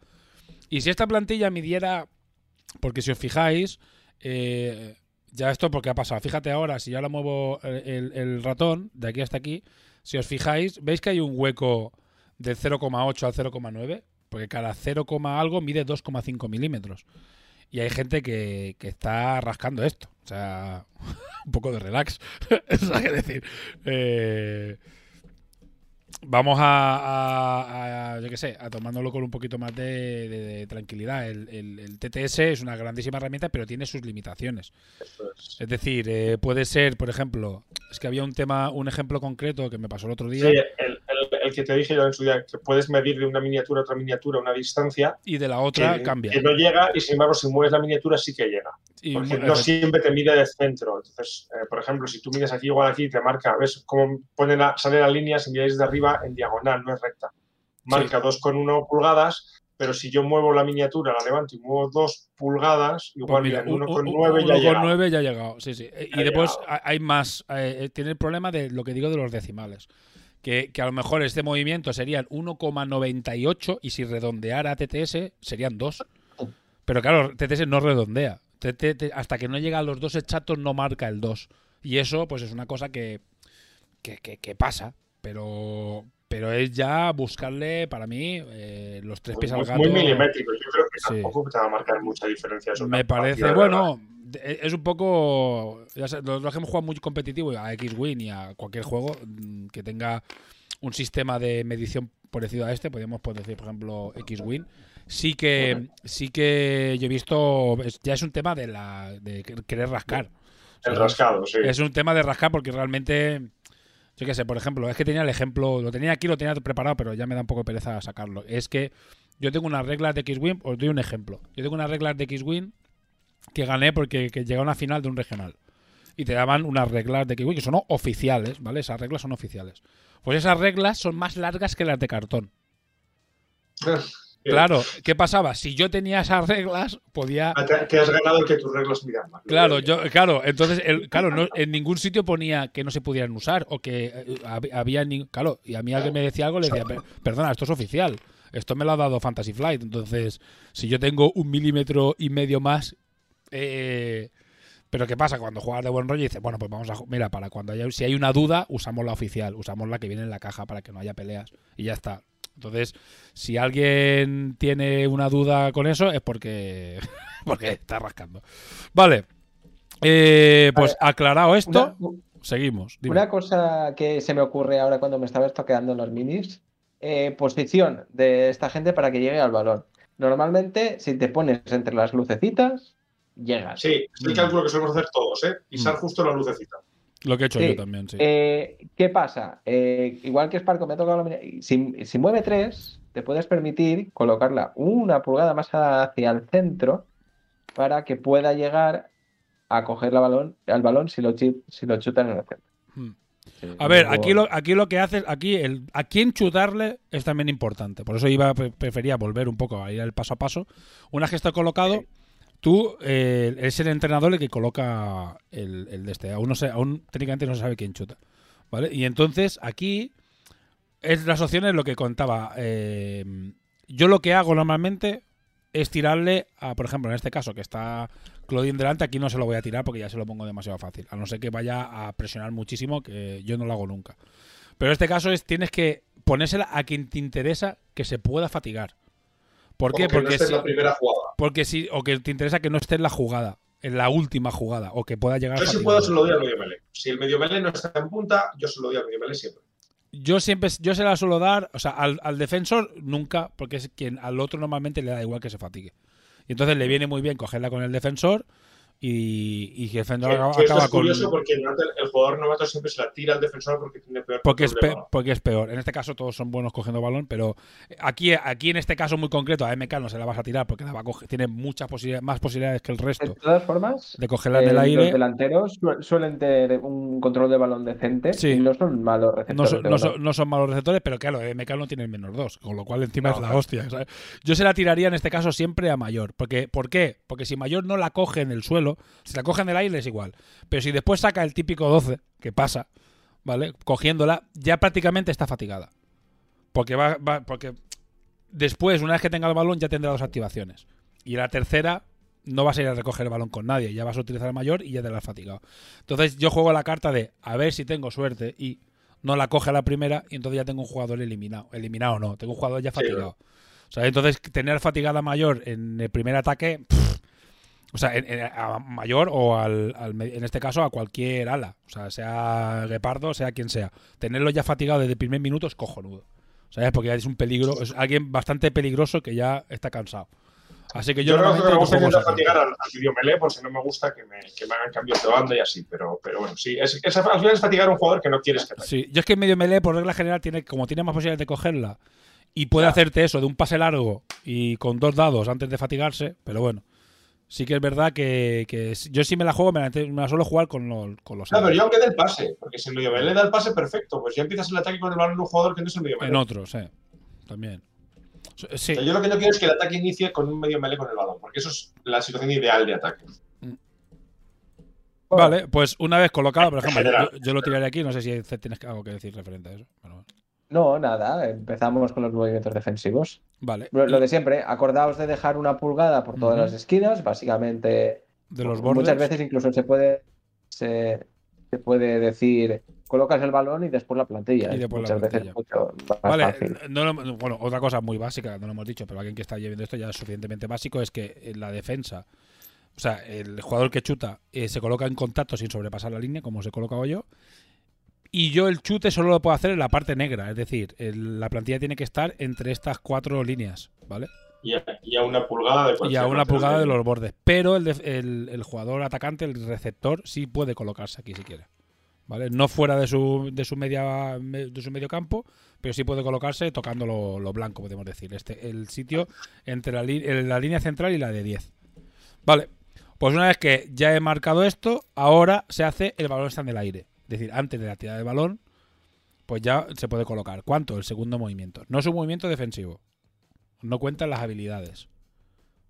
[SPEAKER 2] Y si esta plantilla midiera, porque si os fijáis, eh, ya esto porque ha pasado. Fíjate ahora, si ya lo muevo el, ratón de aquí hasta aquí, si os fijáis, veis que hay un hueco del 0,8 al 0,9, porque cada 0, algo mide 2,5 milímetros. Y hay gente que, que, está rascando esto. O sea, un poco de relax. es decir, eh, vamos a, yo qué sé, a tomándolo con un poquito más de, tranquilidad. El, TTS es una grandísima herramienta, pero tiene sus limitaciones. Es. decir, eh, puede ser, por ejemplo, es que había un tema, un ejemplo concreto que me pasó el otro día.
[SPEAKER 3] Sí, el, que te dije yo en su día, que puedes medir de una miniatura a otra miniatura una distancia.
[SPEAKER 2] Y de la otra cambia.
[SPEAKER 3] Que no llega y sin embargo si mueves la miniatura sí que llega. porque no siempre te mide de centro. Entonces, eh, por ejemplo, si tú mides aquí igual aquí, te marca, ¿ves cómo pone la, sale la línea si miráis de arriba en diagonal, no es recta? Marca 2,1 pulgadas, pero si yo muevo la miniatura, la levanto y muevo dos pulgadas,
[SPEAKER 2] Pues
[SPEAKER 3] igual
[SPEAKER 2] mira,
[SPEAKER 3] mira,
[SPEAKER 2] un-
[SPEAKER 3] 1,9
[SPEAKER 2] un-
[SPEAKER 3] ya
[SPEAKER 2] uno
[SPEAKER 3] llega.
[SPEAKER 2] con nueve ya ha llegado. Sí, sí. Eh,
[SPEAKER 3] Ya
[SPEAKER 2] Y
[SPEAKER 3] ha
[SPEAKER 2] después
[SPEAKER 3] llegado.
[SPEAKER 2] ha- hay más. eh, tiene el problema de lo que digo de los decimales. Que, que a lo mejor este movimiento serían 1,98 y si redondeara TTS serían 2. Pero claro, TTS no redondea. TT hasta que no llega a los dos chatos no marca el 2. Y eso pues es una cosa que, que, que- que pasa. Pero, pero es ya buscarle, para mí, eh, los tres pies al
[SPEAKER 3] Muy,
[SPEAKER 2] gato.
[SPEAKER 3] muy milimétrico. Yo creo que
[SPEAKER 2] Sí.
[SPEAKER 3] tampoco te va a marcar mucha diferencia. eso,
[SPEAKER 2] Me parece, bueno, es un poco. Ya los, que hemos jugado muy competitivo a X-Wing y a cualquier juego mm, que tenga un sistema de medición parecido a este, podríamos pues, decir, por ejemplo, X-Wing. Sí que, sí que yo he visto. ya es un tema de la de querer rascar. O
[SPEAKER 3] El
[SPEAKER 2] sea,
[SPEAKER 3] rascado, sí.
[SPEAKER 2] es un tema de rascar porque realmente. Yo qué sé, por ejemplo, es que tenía el ejemplo, lo tenía aquí, lo tenía preparado, pero ya me da un poco de pereza sacarlo. Es que yo tengo unas reglas de X-Wing, os doy un ejemplo. Yo tengo unas reglas de X-Wing que gané porque que llegué a una final de un regional. Y te daban unas reglas de X-Wing que son oficiales, ¿vale? Esas reglas son oficiales. Pues esas reglas son más largas que las de cartón. Claro, ¿qué pasaba? Si yo tenía esas reglas, podía.
[SPEAKER 3] Ah, Te, has ganado el que tus reglas miran más.
[SPEAKER 2] Claro, yo, claro, entonces, el, claro, no- en ningún sitio ponía que no se pudieran usar o que eh, hab- había ni, claro, y a mí alguien me decía algo le decía, "Per- perdona, esto es oficial, esto me lo ha dado Fantasy Flight, entonces, si yo tengo un milímetro y medio más, eh, pero qué pasa cuando juegas de buen rollo y dices, bueno, pues vamos a, mira, para cuando haya, si hay una duda, usamos la oficial, usamos la que viene en la caja para que no haya peleas y ya está. Entonces, si alguien tiene una duda con eso es porque porque está rascando. Vale. Eh, pues aclarado esto,
[SPEAKER 4] Una,
[SPEAKER 2] seguimos. Dime.
[SPEAKER 4] una cosa que se me ocurre ahora cuando me estaba estoqueando los minis, eh, posición de esta gente para que llegue al balón. Normalmente, si te pones entre las lucecitas, llegas.
[SPEAKER 3] Sí, es el
[SPEAKER 2] Mm.
[SPEAKER 3] cálculo que solemos hacer todos, ¿eh? Pisar
[SPEAKER 2] Mm.
[SPEAKER 3] justo la lucecita.
[SPEAKER 2] Lo que he hecho
[SPEAKER 4] Sí.
[SPEAKER 2] yo también, sí.
[SPEAKER 4] Eh, ¿qué pasa? Eh, igual que Sparco me ha tocado la mini- si, si mueve 3, te puedes permitir colocarla una pulgada más hacia el centro para que pueda llegar a coger la balón, al balón si lo, si lo chutan en el centro.
[SPEAKER 2] Mm.
[SPEAKER 4] Sí,
[SPEAKER 2] A ver, aquí lo, aquí lo que haces, aquí el, a quién chutarle es también importante. Por eso iba pre- prefería volver un poco a ir al paso a paso. Una vez que está colocado, tú eh, es el entrenador el que coloca el, el de este. Aún, no se, aún técnicamente no se sabe quién chuta. ¿Vale? Y entonces aquí es las opciones lo que contaba. eh, yo lo que hago normalmente es tirarle a, por ejemplo, en este caso que está Claudine delante, aquí no se lo voy a tirar porque ya se lo pongo demasiado fácil. A no ser que vaya a presionar muchísimo, que yo no lo hago nunca. Pero en este caso es tienes que ponérsela a quien te interesa que se pueda fatigar. ¿Por qué?
[SPEAKER 3] O que no
[SPEAKER 2] Porque
[SPEAKER 3] esté en
[SPEAKER 2] si,
[SPEAKER 3] la primera jugada.
[SPEAKER 2] porque si, o que te interesa que no esté en la jugada, en la última jugada, o que pueda llegar
[SPEAKER 3] Yo si
[SPEAKER 2] fatigado.
[SPEAKER 3] puedo se lo doy al medio melee. Si el medio melee no está en punta, yo se lo doy al medio melee siempre.
[SPEAKER 2] Yo siempre, yo se la suelo dar, o sea, al, al defensor nunca, porque es quien al otro normalmente le da igual que se fatigue. Y entonces le viene muy bien cogerla con el defensor y, y que el defensor
[SPEAKER 3] Que-
[SPEAKER 2] acaba,
[SPEAKER 3] esto
[SPEAKER 2] acaba
[SPEAKER 3] es
[SPEAKER 2] con.
[SPEAKER 3] curioso porque el, jugador novato siempre se la tira al defensor porque tiene peor
[SPEAKER 2] Porque es,
[SPEAKER 3] control de
[SPEAKER 2] pe-
[SPEAKER 3] balón.
[SPEAKER 2] porque es peor. En este caso todos son buenos cogiendo balón, pero aquí, aquí en este caso muy concreto a MK no se la vas a tirar porque la va a coger- tiene muchas posibilidades, más posibilidades que el
[SPEAKER 4] De
[SPEAKER 2] resto
[SPEAKER 4] todas formas,
[SPEAKER 2] de cogerla en
[SPEAKER 4] eh,
[SPEAKER 2] el
[SPEAKER 4] los
[SPEAKER 2] aire.
[SPEAKER 4] delanteros su- suelen tener un control de balón decente
[SPEAKER 2] Sí.
[SPEAKER 4] y no son malos
[SPEAKER 2] No
[SPEAKER 4] receptores.
[SPEAKER 2] son,
[SPEAKER 4] de
[SPEAKER 2] no, son, no son malos receptores, pero claro, MK no tiene el menos dos, con lo cual encima
[SPEAKER 3] No,
[SPEAKER 2] es la
[SPEAKER 3] claro.
[SPEAKER 2] hostia. ¿sabes? Yo se la tiraría en este caso siempre a Mayor. Porque, ¿Por qué? Porque si Mayor no la coge en el suelo, si la coge en el aire es igual. Pero si después saca el típico 12, que pasa, ¿vale? Cogiéndola, ya prácticamente está fatigada. Porque va, va- porque después, una vez que tenga el balón, ya tendrá dos activaciones. Y la tercera no vas a ir a recoger el balón con nadie, ya vas a utilizar el mayor y ya te la has fatigado. Entonces yo juego la carta de a ver si tengo suerte y no la coge a la primera y entonces ya tengo un jugador eliminado. Eliminado no, tengo un jugador ya
[SPEAKER 3] Sí,
[SPEAKER 2] fatigado. O sea, entonces tener fatigada mayor en el primer ataque, pff, o sea, en- en- a mayor o al, en este caso a cualquier ala, o sea, sea Guepardo, sea quien sea. Tenerlo ya fatigado desde el primer minuto es cojonudo. ¿Sabes? Porque ya es un peligro, es alguien bastante peligroso que ya está cansado. Así que yo,
[SPEAKER 3] Yo creo que gusta
[SPEAKER 2] juego
[SPEAKER 3] intentar fatigar al, al medio melee por si no me gusta que me, que me hagan cambios de banda y así. Pero, pero bueno, sí. Es, es- al final es fatigar a un jugador que no quieres que ataque.
[SPEAKER 2] Sí, yo es que medio melee, por regla general, tiene, como tiene más posibilidades de cogerla y puede hacerte eso de un pase largo y con dos dados antes de fatigarse, pero bueno. Sí que es verdad que, yo sí me la juego, me la, me la suelo jugar con, los con los
[SPEAKER 3] No, pero yo aunque dé el pase, porque si el medio melee da el pase, perfecto. Pues ya empiezas el ataque con el balón de un jugador que no es el medio
[SPEAKER 2] En otros, eh. También. Sí.
[SPEAKER 3] O sea, yo lo que no quiero es que el ataque inicie con un medio melee con el balón, porque eso es la situación ideal de ataque.
[SPEAKER 2] Vale, pues una vez colocado, por ejemplo, yo, yo lo tiraré aquí, no sé si tienes algo que decir referente a eso. bueno.
[SPEAKER 4] No, nada, empezamos con los movimientos defensivos.
[SPEAKER 2] Vale.
[SPEAKER 4] Lo, de siempre, acordaos de dejar una pulgada por todas las esquinas, básicamente.
[SPEAKER 2] de los bordes.
[SPEAKER 4] Muchas veces incluso se puede, se, se puede decir, colocas el balón y después la plantilla.
[SPEAKER 2] Y
[SPEAKER 4] Es
[SPEAKER 2] después la
[SPEAKER 4] muchas veces
[SPEAKER 2] plantilla.
[SPEAKER 4] mucho más
[SPEAKER 2] Vale,
[SPEAKER 4] fácil.
[SPEAKER 2] no lo- bueno, otra cosa muy básica, no lo hemos dicho, pero alguien que está viendo esto ya es suficientemente básico, es que en la defensa, o sea, el jugador que chuta eh, se coloca en contacto sin sobrepasar la línea, como os he colocado yo, y yo el chute solo lo puedo hacer en la parte negra, es decir, el- la plantilla tiene que estar entre estas cuatro líneas, ¿vale?
[SPEAKER 3] Y a, y a una pulgada de
[SPEAKER 2] Y a una pulgada de los bordes. Pero el, def- el- el jugador atacante, el receptor, sí puede colocarse aquí si quiere. ¿Vale? No fuera de su, de su media me- de su medio campo, pero sí puede colocarse tocando lo, lo blanco, podemos decir. Este, el sitio entre la, li- la línea central y la de 10. Vale. Pues una vez que ya he marcado esto, ahora se hace el balón está en el aire. Es decir, antes de la tirada de balón, pues ya se puede colocar. ¿Cuánto? El segundo movimiento. No es un movimiento defensivo. No cuentan las habilidades.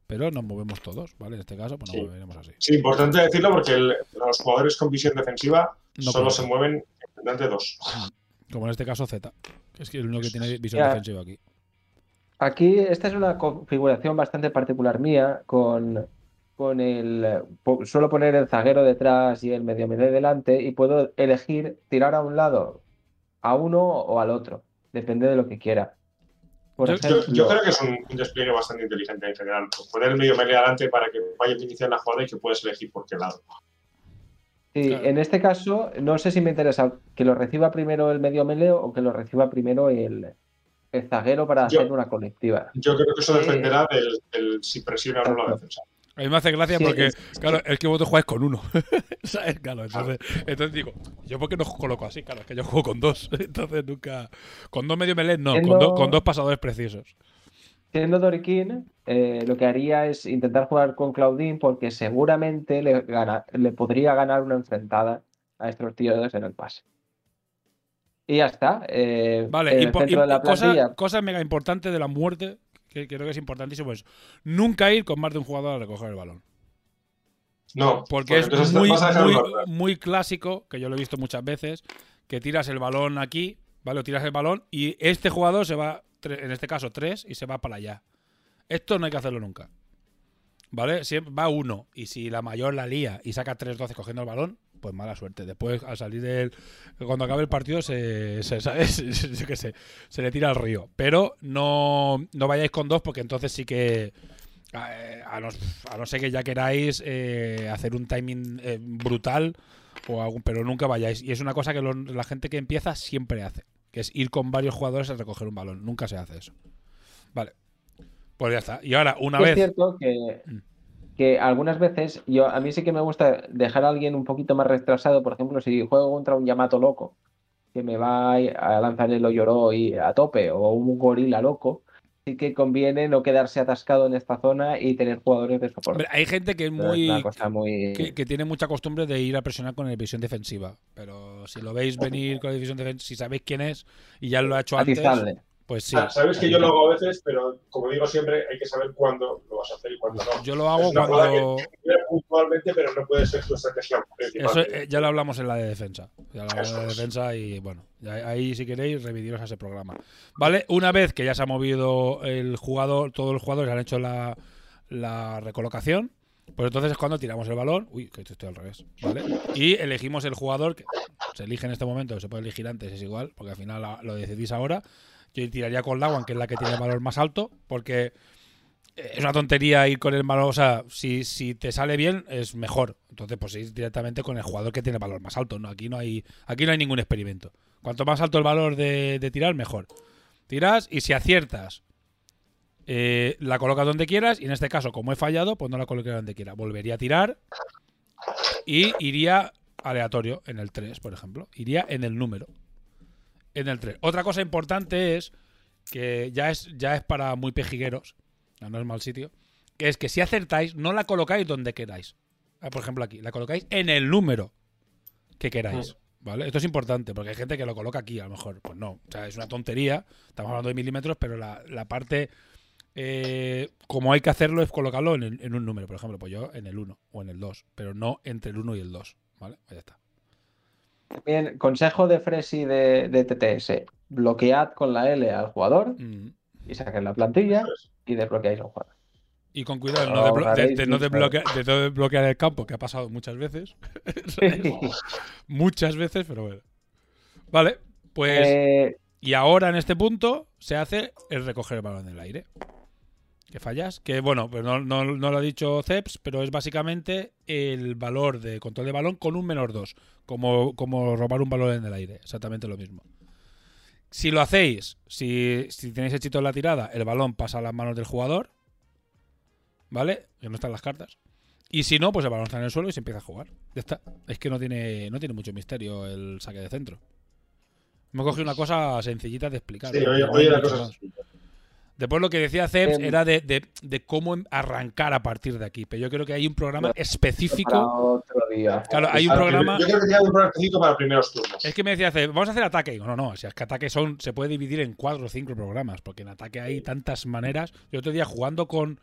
[SPEAKER 2] Pero nos movemos todos, ¿vale? En este caso, pues nos
[SPEAKER 3] Sí.
[SPEAKER 2] moveremos así.
[SPEAKER 3] Sí, importante decirlo porque el- los jugadores con visión defensiva
[SPEAKER 2] No
[SPEAKER 3] solo se mueven entre dos.
[SPEAKER 2] Como en este caso Z. que Es que el único que tiene visión
[SPEAKER 4] Ya.
[SPEAKER 2] defensiva aquí.
[SPEAKER 4] Aquí, esta es una configuración bastante particular mía con, con el... Suelo poner el zaguero detrás y el medio melee delante y puedo elegir tirar a un lado, a uno o al otro, depende de lo que quiera. Por
[SPEAKER 2] Yo-
[SPEAKER 3] Yo,
[SPEAKER 4] ejemplo,
[SPEAKER 3] yo creo que es un, un despliegue bastante inteligente en general. Poner el medio melee adelante para que vaya a iniciar la jugada y que puedas elegir por qué lado.
[SPEAKER 4] sí,
[SPEAKER 2] Claro.
[SPEAKER 4] en este caso, no sé si me interesa que lo reciba primero el medio meleo o que lo reciba primero el, el zaguero para
[SPEAKER 3] Yo-
[SPEAKER 4] hacer una colectiva.
[SPEAKER 3] Yo creo que eso dependerá del, del si presiona o no la defensa.
[SPEAKER 2] A mí me hace gracia
[SPEAKER 4] Sí,
[SPEAKER 2] porque,
[SPEAKER 4] es-
[SPEAKER 2] claro, es que vosotros jugáis con uno. ¿Sabes? Claro, entonces, entonces digo, ¿yo por qué no coloco así? Claro, es que yo juego con dos. Entonces nunca. Con dos medio melee, no, con, dos- con dos pasadores precisos.
[SPEAKER 4] Siendo Doriquín, eh, lo que haría es intentar jugar con Claudine porque seguramente le, gana- le podría ganar una enfrentada a estos tíos en el pase. Y ya está. eh,
[SPEAKER 2] Vale,
[SPEAKER 4] de la
[SPEAKER 2] cosa mega importante de la muerte, que creo que es importantísimo, es nunca ir con más de un jugador a recoger el balón.
[SPEAKER 3] No,
[SPEAKER 2] Porque es muy, muy, muy clásico, que yo lo he visto muchas veces, que tiras el balón aquí, ¿vale? O tiras el balón y este jugador se va, en este caso tres, y se va para allá. Esto no hay que hacerlo nunca. ¿Vale? Siempre va uno, y si la mayor la lía y saca 3-12 cogiendo el balón, pues mala suerte. Después, al salir del. Cuando acabe el partido, se, se, ¿sabes? Yo qué sé, se le tira al río. Pero no, no vayáis con dos, porque entonces sí que. eh, A no, a no ser que ya queráis eh, hacer un timing eh, brutal, o algún, pero nunca vayáis. Y es una cosa que lo- la gente que empieza siempre hace, que es ir con varios jugadores a recoger un balón. Nunca se hace eso. Vale. Pues ya está. Y ahora, una
[SPEAKER 4] es
[SPEAKER 2] vez.
[SPEAKER 4] cierto que,
[SPEAKER 2] Mm.
[SPEAKER 4] Que algunas veces yo a mí sí que me gusta dejar a alguien un poquito más retrasado. Por ejemplo, si juego contra un Yamato loco que me va a lanzar el Oyoro y a tope o un gorila loco, sí que conviene no quedarse atascado en esta zona y tener jugadores de soporte.
[SPEAKER 2] Hombre, hay gente que es muy. que, que tiene mucha costumbre de ir a presionar con la visión defensiva. Pero si lo veis venir con la división defensiva, si sabéis quién es y ya lo ha hecho antes,
[SPEAKER 4] atizable.
[SPEAKER 2] Pues sí.
[SPEAKER 3] Ah, Sabes que yo lo hago a veces, pero como digo siempre, hay que saber cuándo lo vas a hacer y cuándo no.
[SPEAKER 2] Yo lo hago
[SPEAKER 3] Es una jugada
[SPEAKER 2] cuando.
[SPEAKER 3] que puntualmente, pero no puede ser tu estrategia principal.
[SPEAKER 2] Eso eh, ya lo hablamos en la de defensa. Ya lo hablamos en la de defensa y bueno, ya- ahí si queréis remidiros a ese programa. ¿Vale? Una vez que ya se ha movido el jugador, todos los jugadores han hecho la, la recolocación, pues entonces es cuando tiramos el balón. Uy, que esto estoy al revés. ¿Vale? Y elegimos el jugador que se elige en este momento, se puede elegir antes, es igual, porque al final lo decidís ahora. Yo tiraría con Lawan, que es la que tiene el valor más alto, porque es una tontería ir con el valor, o sea, si, si te sale bien es mejor. Entonces, pues ir directamente con el jugador que tiene valor más alto. No, aquí no hay, aquí no hay ningún experimento. Cuanto más alto el valor de, de tirar, mejor. Tiras y si aciertas, eh, la colocas donde quieras. Y en este caso, como he fallado, pues no la coloqué donde quiera. Volvería a tirar y iría aleatorio en el 3, por ejemplo. Iría en el número. En el 3. Otra cosa importante es que ya es, ya es para muy pejigueros, no es mal sitio, que es que si acertáis, no la colocáis donde queráis. Ah, Por ejemplo, aquí, la colocáis en el número que queráis. ¿Vale? Esto es importante, porque hay gente que lo coloca aquí, a lo mejor. Pues no. O sea, es una tontería. Estamos hablando de milímetros, pero la, la parte eh, como hay que hacerlo es colocarlo en, en un número. Por ejemplo, pues yo en el 1 o en el 2, pero no entre el 1 y el 2. ¿Vale? Ahí está.
[SPEAKER 4] Bien, consejo de Fresi de, de TTS. Bloquead con la L al jugador
[SPEAKER 2] Mm.
[SPEAKER 4] y saquen la plantilla y desbloqueáis al jugador.
[SPEAKER 2] Y con cuidado no de, de- de no desbloquear, de no desbloquear el campo, que ha pasado muchas veces. muchas veces, pero bueno. Vale, pues.
[SPEAKER 4] Eh,
[SPEAKER 2] Y ahora en este punto se hace el recoger el balón en el aire. Que fallas. Que bueno, pues no, no- no lo ha dicho Ceps, pero es básicamente el valor de control de balón con un menor 2. Como, como robar un balón en el aire. Exactamente lo mismo. Si lo hacéis, si, si tenéis éxito en la tirada, el balón pasa a las manos del jugador. ¿Vale? Que no están las cartas. Y si no, pues el balón está en el suelo y se empieza a jugar. Ya está. Es que no tiene, no tiene mucho misterio el saque de centro. Hemos cogido una cosa sencillita de explicar.
[SPEAKER 3] Sí, oye, la cosa. Es-
[SPEAKER 2] Después lo que decía Ceps
[SPEAKER 4] Em,
[SPEAKER 2] era de, de- de cómo em- arrancar a partir de aquí. Pero yo creo que hay un programa
[SPEAKER 4] Para
[SPEAKER 2] específico.
[SPEAKER 4] otro día.
[SPEAKER 2] Claro, hay un
[SPEAKER 3] Para
[SPEAKER 2] programa.
[SPEAKER 3] Yo creo que tiene un programa específico para primeros turnos.
[SPEAKER 2] Es que me decía Ceps, vamos a hacer ataque. Digo, no, no, si es que ataque son, se puede dividir en cuatro o cinco programas. Porque en ataque hay tantas maneras. Yo otro día jugando con,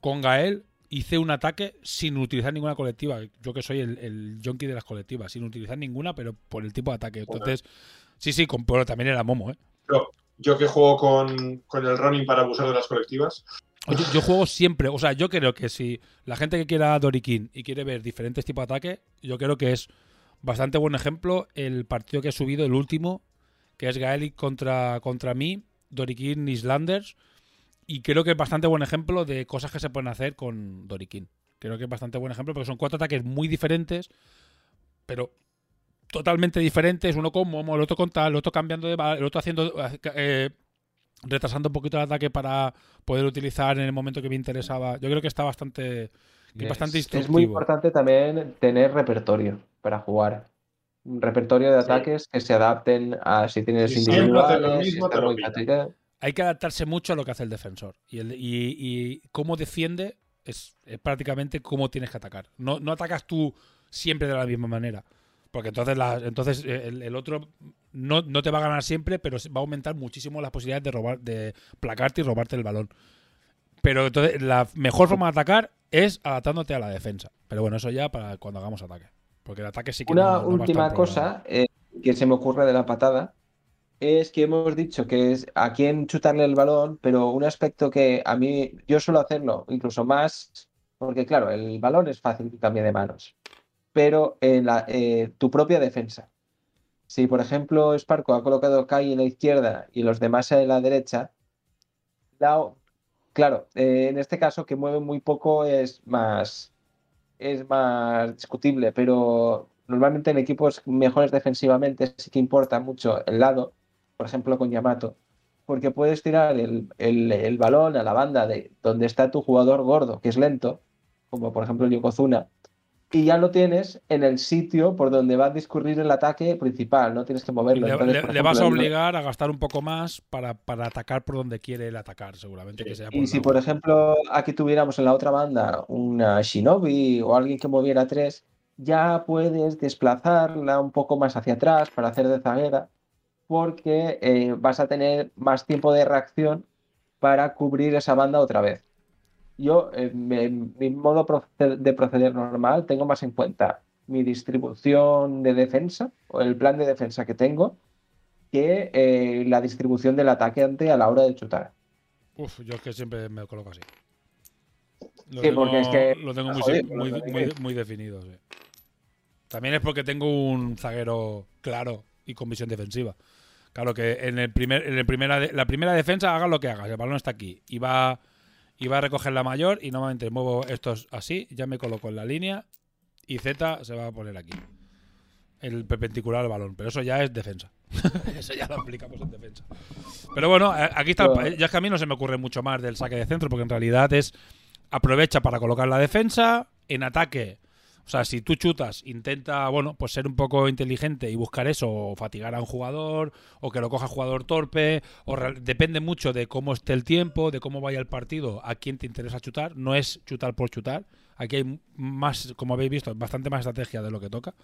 [SPEAKER 2] con Gael hice un ataque sin utilizar ninguna colectiva. Yo que soy el, el junkie de las colectivas, sin utilizar ninguna, pero por el tipo de ataque. Entonces, sí, sí, con, pero también era Momo, ¿eh?
[SPEAKER 3] Pero yo que juego con, con el running para abusar de las colectivas,
[SPEAKER 2] Yo, juego siempre, o sea, yo creo que si la gente que quiera Dorikin y quiere ver diferentes tipos de ataque, yo creo que es bastante buen ejemplo el partido que he subido, el último, que es Gaelic contra, contra mí, Dorikin Islanders, y creo que es bastante buen ejemplo de cosas que se pueden hacer con Dorikin. Creo que es bastante buen ejemplo porque son cuatro ataques muy diferentes, pero totalmente diferentes, uno con Momo, el otro con tal, el otro cambiando de el otro haciendo eh, retrasando un poquito el ataque para poder utilizar en el momento que me interesaba. Yo creo que está bastante que es bastante
[SPEAKER 4] Es-
[SPEAKER 2] instructivo.
[SPEAKER 4] Es muy importante también tener repertorio para jugar. Un repertorio de
[SPEAKER 3] Sí.
[SPEAKER 4] ataques que se adapten a si tienes
[SPEAKER 3] lo
[SPEAKER 4] individuales,
[SPEAKER 3] mismo.
[SPEAKER 2] Hay que adaptarse mucho a lo que hace el defensor. Y, el, y, y cómo defiende es, es prácticamente cómo tienes que atacar. No, no atacas tú siempre de la misma manera. Porque entonces, la- entonces eh, el, el otro no, no te va a ganar siempre, pero va a aumentar muchísimo las posibilidades de robar, de placarte y robarte el balón. Pero entonces la mejor forma de atacar es adaptándote a la defensa. Pero bueno, eso ya para cuando hagamos ataque. Porque el ataque sí que
[SPEAKER 4] Una
[SPEAKER 2] no- no
[SPEAKER 4] última cosa eh, que se me ocurre de la patada es que hemos dicho que es a quién chutarle el balón, pero un aspecto que a mí yo suelo hacerlo incluso más, porque claro, el balón es fácil que cambie de manos, pero en la, eh, tu propia defensa. Si por ejemplo Sparco ha colocado Kai en la izquierda y los demás en la derecha, la- claro, eh, en este caso que mueve muy poco es más es más discutible, pero normalmente en equipos mejores defensivamente sí que importa mucho el lado, por ejemplo con Yamato, porque puedes tirar el, el- el balón a la banda de donde está tu jugador gordo, que es lento, como por ejemplo Yokozuna, y ya lo tienes en el sitio por donde va a discurrir el ataque principal, no tienes que moverlo.
[SPEAKER 2] le,
[SPEAKER 4] Entonces,
[SPEAKER 2] le-
[SPEAKER 4] por
[SPEAKER 2] le vas a obligar a gastar un poco más para, para atacar por donde quiere él atacar, seguramente que sea por
[SPEAKER 4] Y si, por ejemplo, aquí tuviéramos en la otra banda una Shinobi o alguien que moviera tres, ya puedes desplazarla un poco más hacia atrás para hacer de zaguera, porque eh, vas a tener más tiempo de reacción para cubrir esa banda otra vez. Yo, en mi modo de proceder normal, tengo más en cuenta mi distribución de defensa o el plan de defensa que tengo que eh, la distribución del atacante a la hora de chutar.
[SPEAKER 2] Uf, yo es que siempre me lo coloco así. Lo
[SPEAKER 4] Sí,
[SPEAKER 2] tengo,
[SPEAKER 4] porque es que-
[SPEAKER 2] lo tengo muy,
[SPEAKER 4] joder,
[SPEAKER 2] muy,
[SPEAKER 4] lo
[SPEAKER 2] muy- definido, sí. También es porque tengo un zaguero claro y con visión defensiva. Claro que en el primer, en el primera la primera defensa haga lo que hagas, el balón está aquí y va, y va a recoger la mayor y normalmente muevo estos así, ya me coloco en la línea y Z se va a poner aquí. El perpendicular al balón, pero eso ya es defensa. eso ya lo aplicamos en defensa. Pero bueno, a- aquí está. el Ya es que a mí no se me ocurre mucho más del saque de centro, porque en realidad es aprovecha para colocar la defensa en ataque. O sea, si tú chutas, intenta, bueno, pues ser un poco inteligente y buscar eso, o fatigar a un jugador, o que lo coja jugador torpe, o depende mucho de cómo esté el tiempo, de cómo vaya el partido, a quién te interesa chutar. No es chutar por chutar. Aquí hay más, como habéis visto, bastante más estrategia de lo que toca.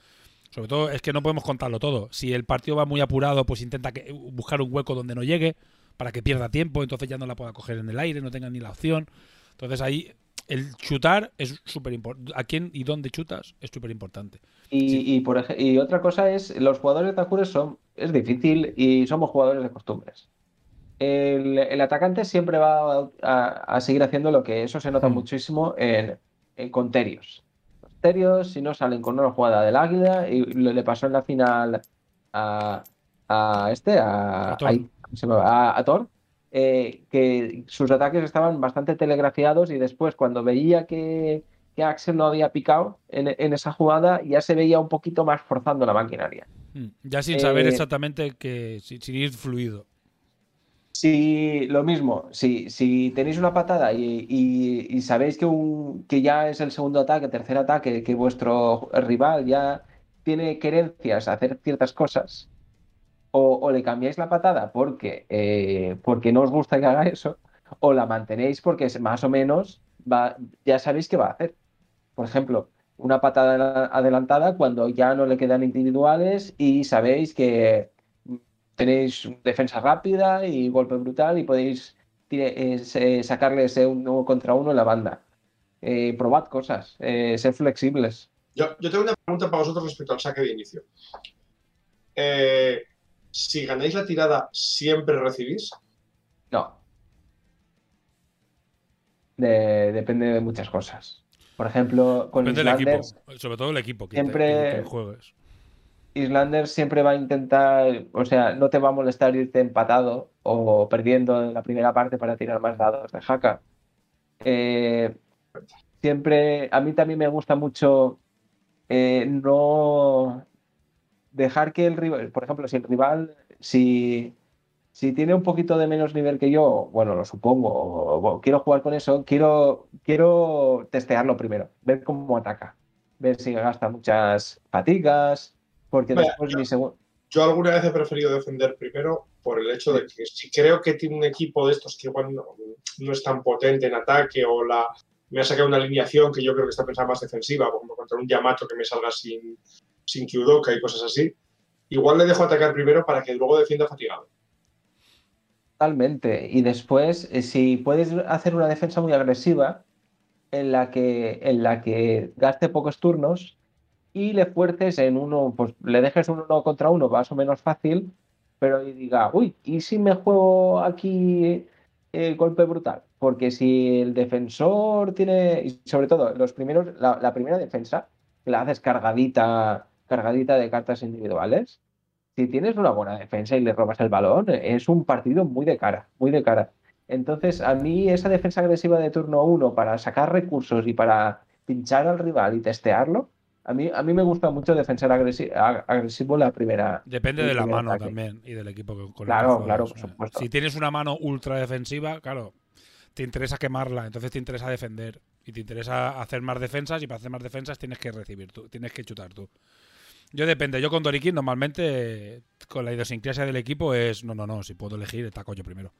[SPEAKER 2] Sobre todo es que no podemos contarlo todo. Si el partido va muy apurado, pues intenta que- buscar un hueco donde no llegue, para que pierda tiempo, entonces ya no la pueda coger en el aire, no tenga ni la opción. Entonces ahí el chutar es súper importante. ¿A quién y dónde chutas? Es súper importante.
[SPEAKER 4] Y, por y otra cosa es, los jugadores de Takures son, es difícil y somos jugadores de costumbres. El, atacante siempre va a, seguir haciendo lo que eso se nota hmm. muchísimo en, en con Terios. Los Terios, si no salen con una jugada del águila, y le, pasó en la final a, este, a, a, Thor, eh, que sus ataques estaban bastante telegrafiados y después cuando veía que, Axel no había picado en, esa jugada, ya se veía un poquito más forzando la maquinaria.
[SPEAKER 2] Hmm. Ya sin saber eh, exactamente que sin ir fluido.
[SPEAKER 4] Si lo mismo, si, si tenéis una patada y, sabéis que, un, que ya es el segundo ataque, tercer ataque, que vuestro rival ya tiene querencias a hacer ciertas cosas, o, le cambiáis la patada porque, eh, porque no os gusta que haga eso, o la mantenéis porque más o menos va, ya sabéis qué va a hacer. Por ejemplo, una patada adelantada cuando ya no le quedan individuales y sabéis que tenéis defensa rápida y golpe brutal y podéis eh, sacarles un uno contra uno en la banda. Eh, probad cosas, eh, ser flexibles.
[SPEAKER 3] Yo, tengo una pregunta para vosotros respecto al saque de inicio. Si ganáis la tirada, ¿siempre recibís?
[SPEAKER 4] No. depende de muchas cosas. Por ejemplo, con
[SPEAKER 2] Depende equipo, sobre todo el equipo que,
[SPEAKER 4] siempre, Islanders siempre va a intentar, o sea, no te va a molestar irte empatado o perdiendo en la primera parte para tirar más dados de jaca. Eh, siempre, a mí también me gusta mucho eh, no dejar que el rival, por ejemplo, si el rival, si, si tiene un poquito de menos nivel que yo, bueno, lo supongo, o, quiero jugar con eso, quiero, quiero testearlo primero, ver cómo ataca, ver si gasta muchas fatigas, porque después
[SPEAKER 3] Yo alguna vez he preferido defender primero por el hecho de que si creo que tiene un equipo de estos que igual no, es tan potente en ataque o la me ha sacado una alineación que yo creo que está pensada más defensiva, como contra un Yamato que me salga sin, sin Kyudoka y cosas así, igual le dejo atacar primero para que luego defienda fatigado.
[SPEAKER 4] Totalmente. Y después, eh, si puedes hacer una defensa muy agresiva, en la que, en la que gaste pocos turnos, y le fuerces en uno, pues le dejes un uno contra uno más o menos fácil, pero diga, uy, ¿y si me juego aquí el golpe brutal? Porque si el defensor tiene, y sobre todo los primeros, la, primera defensa, la haces cargadita, cargadita de cartas individuales, si tienes una buena defensa y le robas el balón, es un partido muy de cara, muy de cara. Entonces, a mí esa defensa agresiva de turno uno para sacar recursos y para pinchar al rival y testearlo, a mí, a mí me gusta mucho defensor agresivo, la primera.
[SPEAKER 2] Depende de la mano también y del equipo con
[SPEAKER 4] claro, Claro, por supuesto.
[SPEAKER 2] Si tienes una mano ultra defensiva, claro, te interesa quemarla, entonces te interesa defender. Y te interesa hacer más defensas y para hacer más defensas tienes que recibir tú, tienes que chutar tú. Yo depende, yo con Dorikin normalmente con la idiosincrasia del equipo es, no, no, no, si puedo elegir, taco yo primero.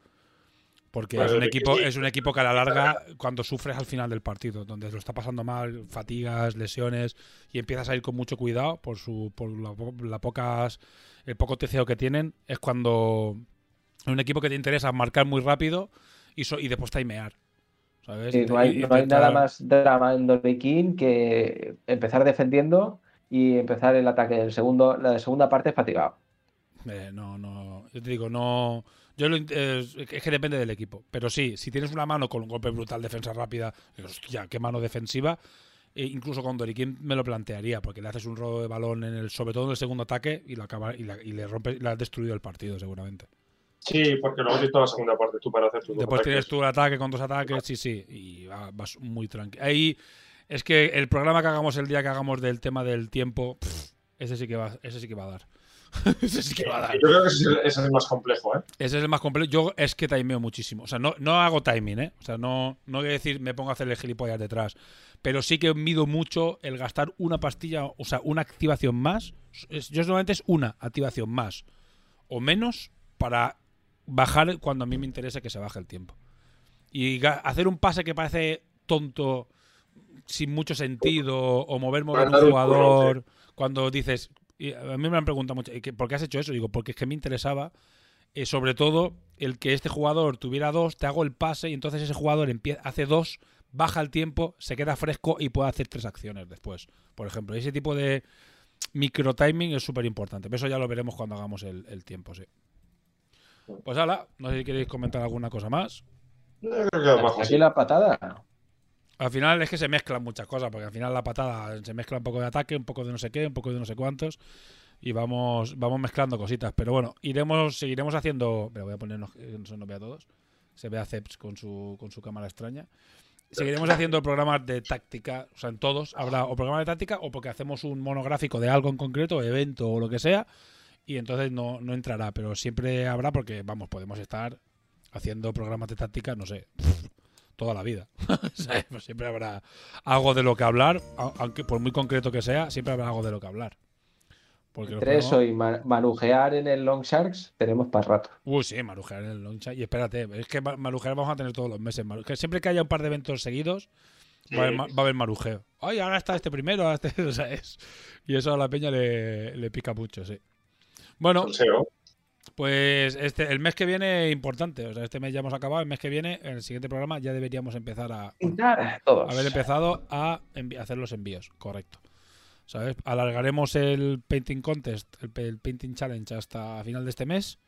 [SPEAKER 2] Porque es un equipo, es un equipo que a la larga, cuando sufres al final del partido, donde lo está pasando mal, fatigas, lesiones, y empiezas a ir con mucho cuidado por su, por la, pocas, el poco teceo que tienen, es cuando un equipo que te interesa marcar muy rápido y, y después timear. ¿sabes?
[SPEAKER 4] no hay, nada más drama en Dorikin que empezar defendiendo y empezar el ataque del segundo, la segunda parte fatigado.
[SPEAKER 2] Eh, no, no, yo te digo, no yo es que depende del equipo. Pero sí, si tienes una mano con un golpe brutal, defensa rápida, hostia, qué mano defensiva. E incluso con Doriquín me lo plantearía, porque le haces un robo de balón en el, sobre todo en el segundo ataque, y lo acaba, y, le rompe, le has destruido el partido, seguramente.
[SPEAKER 3] Sí, porque luego tienes toda la segunda parte tú para hacer tu
[SPEAKER 2] Después tienes tu ataque con dos ataques, sí, sí, y vas muy tranquilo. Ahí es que el programa que hagamos el día que hagamos del tema del tiempo, ese sí que va, ese sí que va a dar. ese sí que va a dar.
[SPEAKER 3] Yo creo que ese es el más complejo, ¿eh?
[SPEAKER 2] Ese es el más complejo. Yo es que timeo muchísimo. O sea, no, no hago timing, ¿eh? O sea, no, no voy a decir me pongo a hacer el gilipollas detrás. Pero sí que mido mucho el gastar una pastilla, o sea, una activación más. Yo solamente es una activación más o menos para bajar cuando a mí me interesa que se baje el tiempo. Y hacer un pase que parece tonto, sin mucho sentido, o mover, mover un jugador, cuando dices, y a mí me han preguntado mucho, ¿por qué has hecho eso? Digo, porque es que me interesaba eh, sobre todo el que este jugador tuviera dos, te hago el pase y entonces ese jugador empie- hace dos, baja el tiempo, se queda fresco y puede hacer tres acciones después. Por ejemplo, ese tipo de micro timing es súper importante. Pero eso ya lo veremos cuando hagamos el, el tiempo, sí. Pues hala, no sé si queréis comentar alguna cosa más.
[SPEAKER 3] Creo que
[SPEAKER 4] aquí la patada.
[SPEAKER 2] Al final es que se mezclan muchas cosas, porque al final la patada se mezcla un poco de ataque, un poco de no sé qué, un poco de no sé cuántos, y vamos, vamos mezclando cositas. Pero bueno, iremos, seguiremos haciendo. Pero voy a ponernos que no se nos vea a todos. Se ve a Ceps con su, con su cámara extraña. Seguiremos haciendo programas de táctica, o sea, en todos habrá o programas de táctica o porque hacemos un monográfico de algo en concreto, evento o lo que sea, y entonces no, no entrará, pero siempre habrá porque, vamos, podemos estar haciendo programas de táctica, no sé, toda la vida. Pues siempre habrá algo de lo que hablar, aunque por muy concreto que sea, siempre habrá algo de lo que hablar. Porque
[SPEAKER 4] Entre eso y ma- marujear en el Long Sharks tenemos para rato.
[SPEAKER 2] Uy, sí, marujear en el loncha. Y espérate, es que ma- marujear vamos a tener todos los meses. Que siempre que haya un par de eventos seguidos, va, a haber, va a haber marujeo. Ay, ahora está este primero, ahora este, o sea, es- Y eso a la peña le, le pica mucho, sí. Bueno,
[SPEAKER 3] Salseo.
[SPEAKER 2] Pues este, el mes que viene importante. O sea, este mes ya hemos acabado. El mes que viene, en el siguiente programa, ya deberíamos empezar a,
[SPEAKER 4] Todos.
[SPEAKER 2] haber empezado a hacer los envíos, correcto. ¿Sabes? Alargaremos el Painting Contest, el, Painting Challenge hasta final de este mes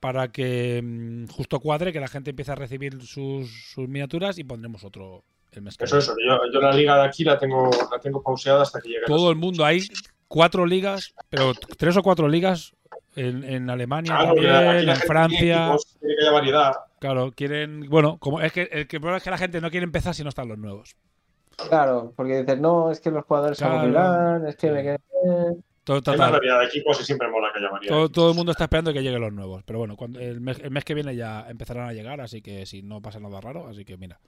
[SPEAKER 2] para que mm, justo cuadre, que la gente empiece a recibir sus, sus miniaturas y pondremos otro el mes que
[SPEAKER 3] Eso,
[SPEAKER 2] viene.
[SPEAKER 3] eso. Yo, yo la liga de aquí la tengo, la tengo pauseada hasta que llegue.
[SPEAKER 2] Todo el mundo, hay cuatro ligas, pero tres o cuatro ligas en, en Alemania
[SPEAKER 3] Claro, que
[SPEAKER 2] también,
[SPEAKER 3] aquí la
[SPEAKER 2] en
[SPEAKER 3] gente
[SPEAKER 2] Francia.
[SPEAKER 3] tiene equipos, tiene que haya variedad.
[SPEAKER 2] Claro, quieren, bueno, como es que el, que el problema es que la gente no quiere empezar si no están los nuevos.
[SPEAKER 4] Claro, porque dices, no, es que los jugadores se aburrirán, es que
[SPEAKER 2] Sí.
[SPEAKER 4] me quedé.
[SPEAKER 2] Todo, total.
[SPEAKER 3] variedad de equipos y siempre mola que haya variedad.
[SPEAKER 2] Todo, el mundo está esperando que lleguen los nuevos. Pero bueno, cuando, el, mes, el mes que viene ya empezarán a llegar, así que si no pasa nada raro. Así que mira,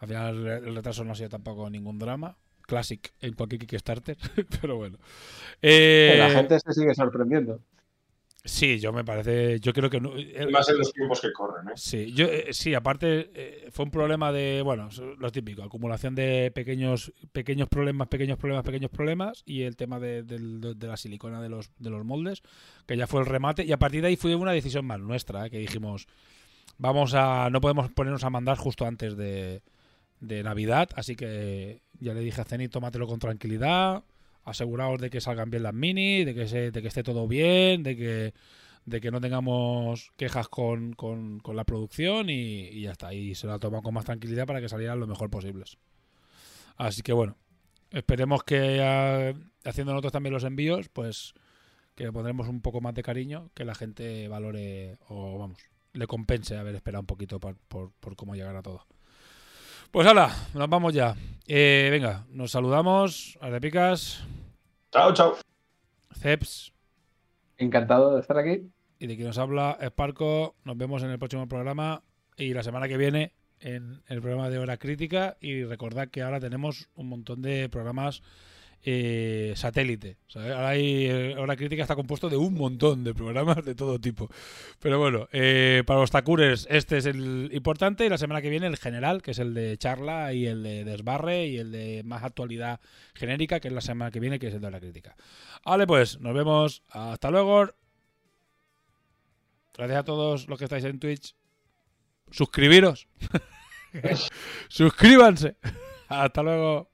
[SPEAKER 2] al final el, el retraso no ha sido tampoco ningún drama. Classic en cualquier Kickstarter, pero bueno. Eh,
[SPEAKER 4] La gente se sigue sorprendiendo.
[SPEAKER 2] Sí, yo me parece. Yo creo que. no- el-
[SPEAKER 3] Más en los tiempos que corren, ¿eh?
[SPEAKER 2] Sí, yo, eh, sí, aparte eh, fue un problema de, bueno, lo típico, acumulación de pequeños pequeños problemas, pequeños problemas, pequeños problemas y el tema de, de- de la silicona de los, de los moldes, que ya fue el remate y a partir de ahí fue una decisión más nuestra, eh, que dijimos, vamos a, no podemos ponernos a mandar justo antes de, de Navidad, así que ya le dije a Ceni, tómatelo con tranquilidad, aseguraos de que salgan bien las mini, de que, se, de que esté todo bien, de que de que no tengamos quejas con, con- la producción y, ya está. Y se la toman con más tranquilidad para que salieran lo mejor posibles. Así que bueno, esperemos que ah, haciendo nosotros también los envíos, pues que le pondremos un poco más de cariño, que la gente valore o vamos, le compense haber esperado un poquito por, por, cómo llegar a todo. Pues hala, nos vamos ya. Eh, venga, nos saludamos, Arepicas,
[SPEAKER 3] Chao, chao.
[SPEAKER 2] Ceps.
[SPEAKER 4] Encantado de estar aquí.
[SPEAKER 2] Y de quien nos habla Esparco. Nos vemos en el próximo programa y la semana que viene en el programa de Hora Crítica. Y recordad que ahora tenemos un montón de programas eh, satélite. Ahora hay, eh, Crítica está compuesto de un montón de programas de todo tipo. Pero bueno, eh, para los Takures este es el importante y la semana que viene el general, que es el de charla y el de desbarre y el de más actualidad genérica, que es la semana que viene, que es el de Hora Crítica. Vale, pues nos vemos. Hasta luego. Gracias a todos los que estáis en Twitch. Suscribiros. Suscríbanse. Hasta luego.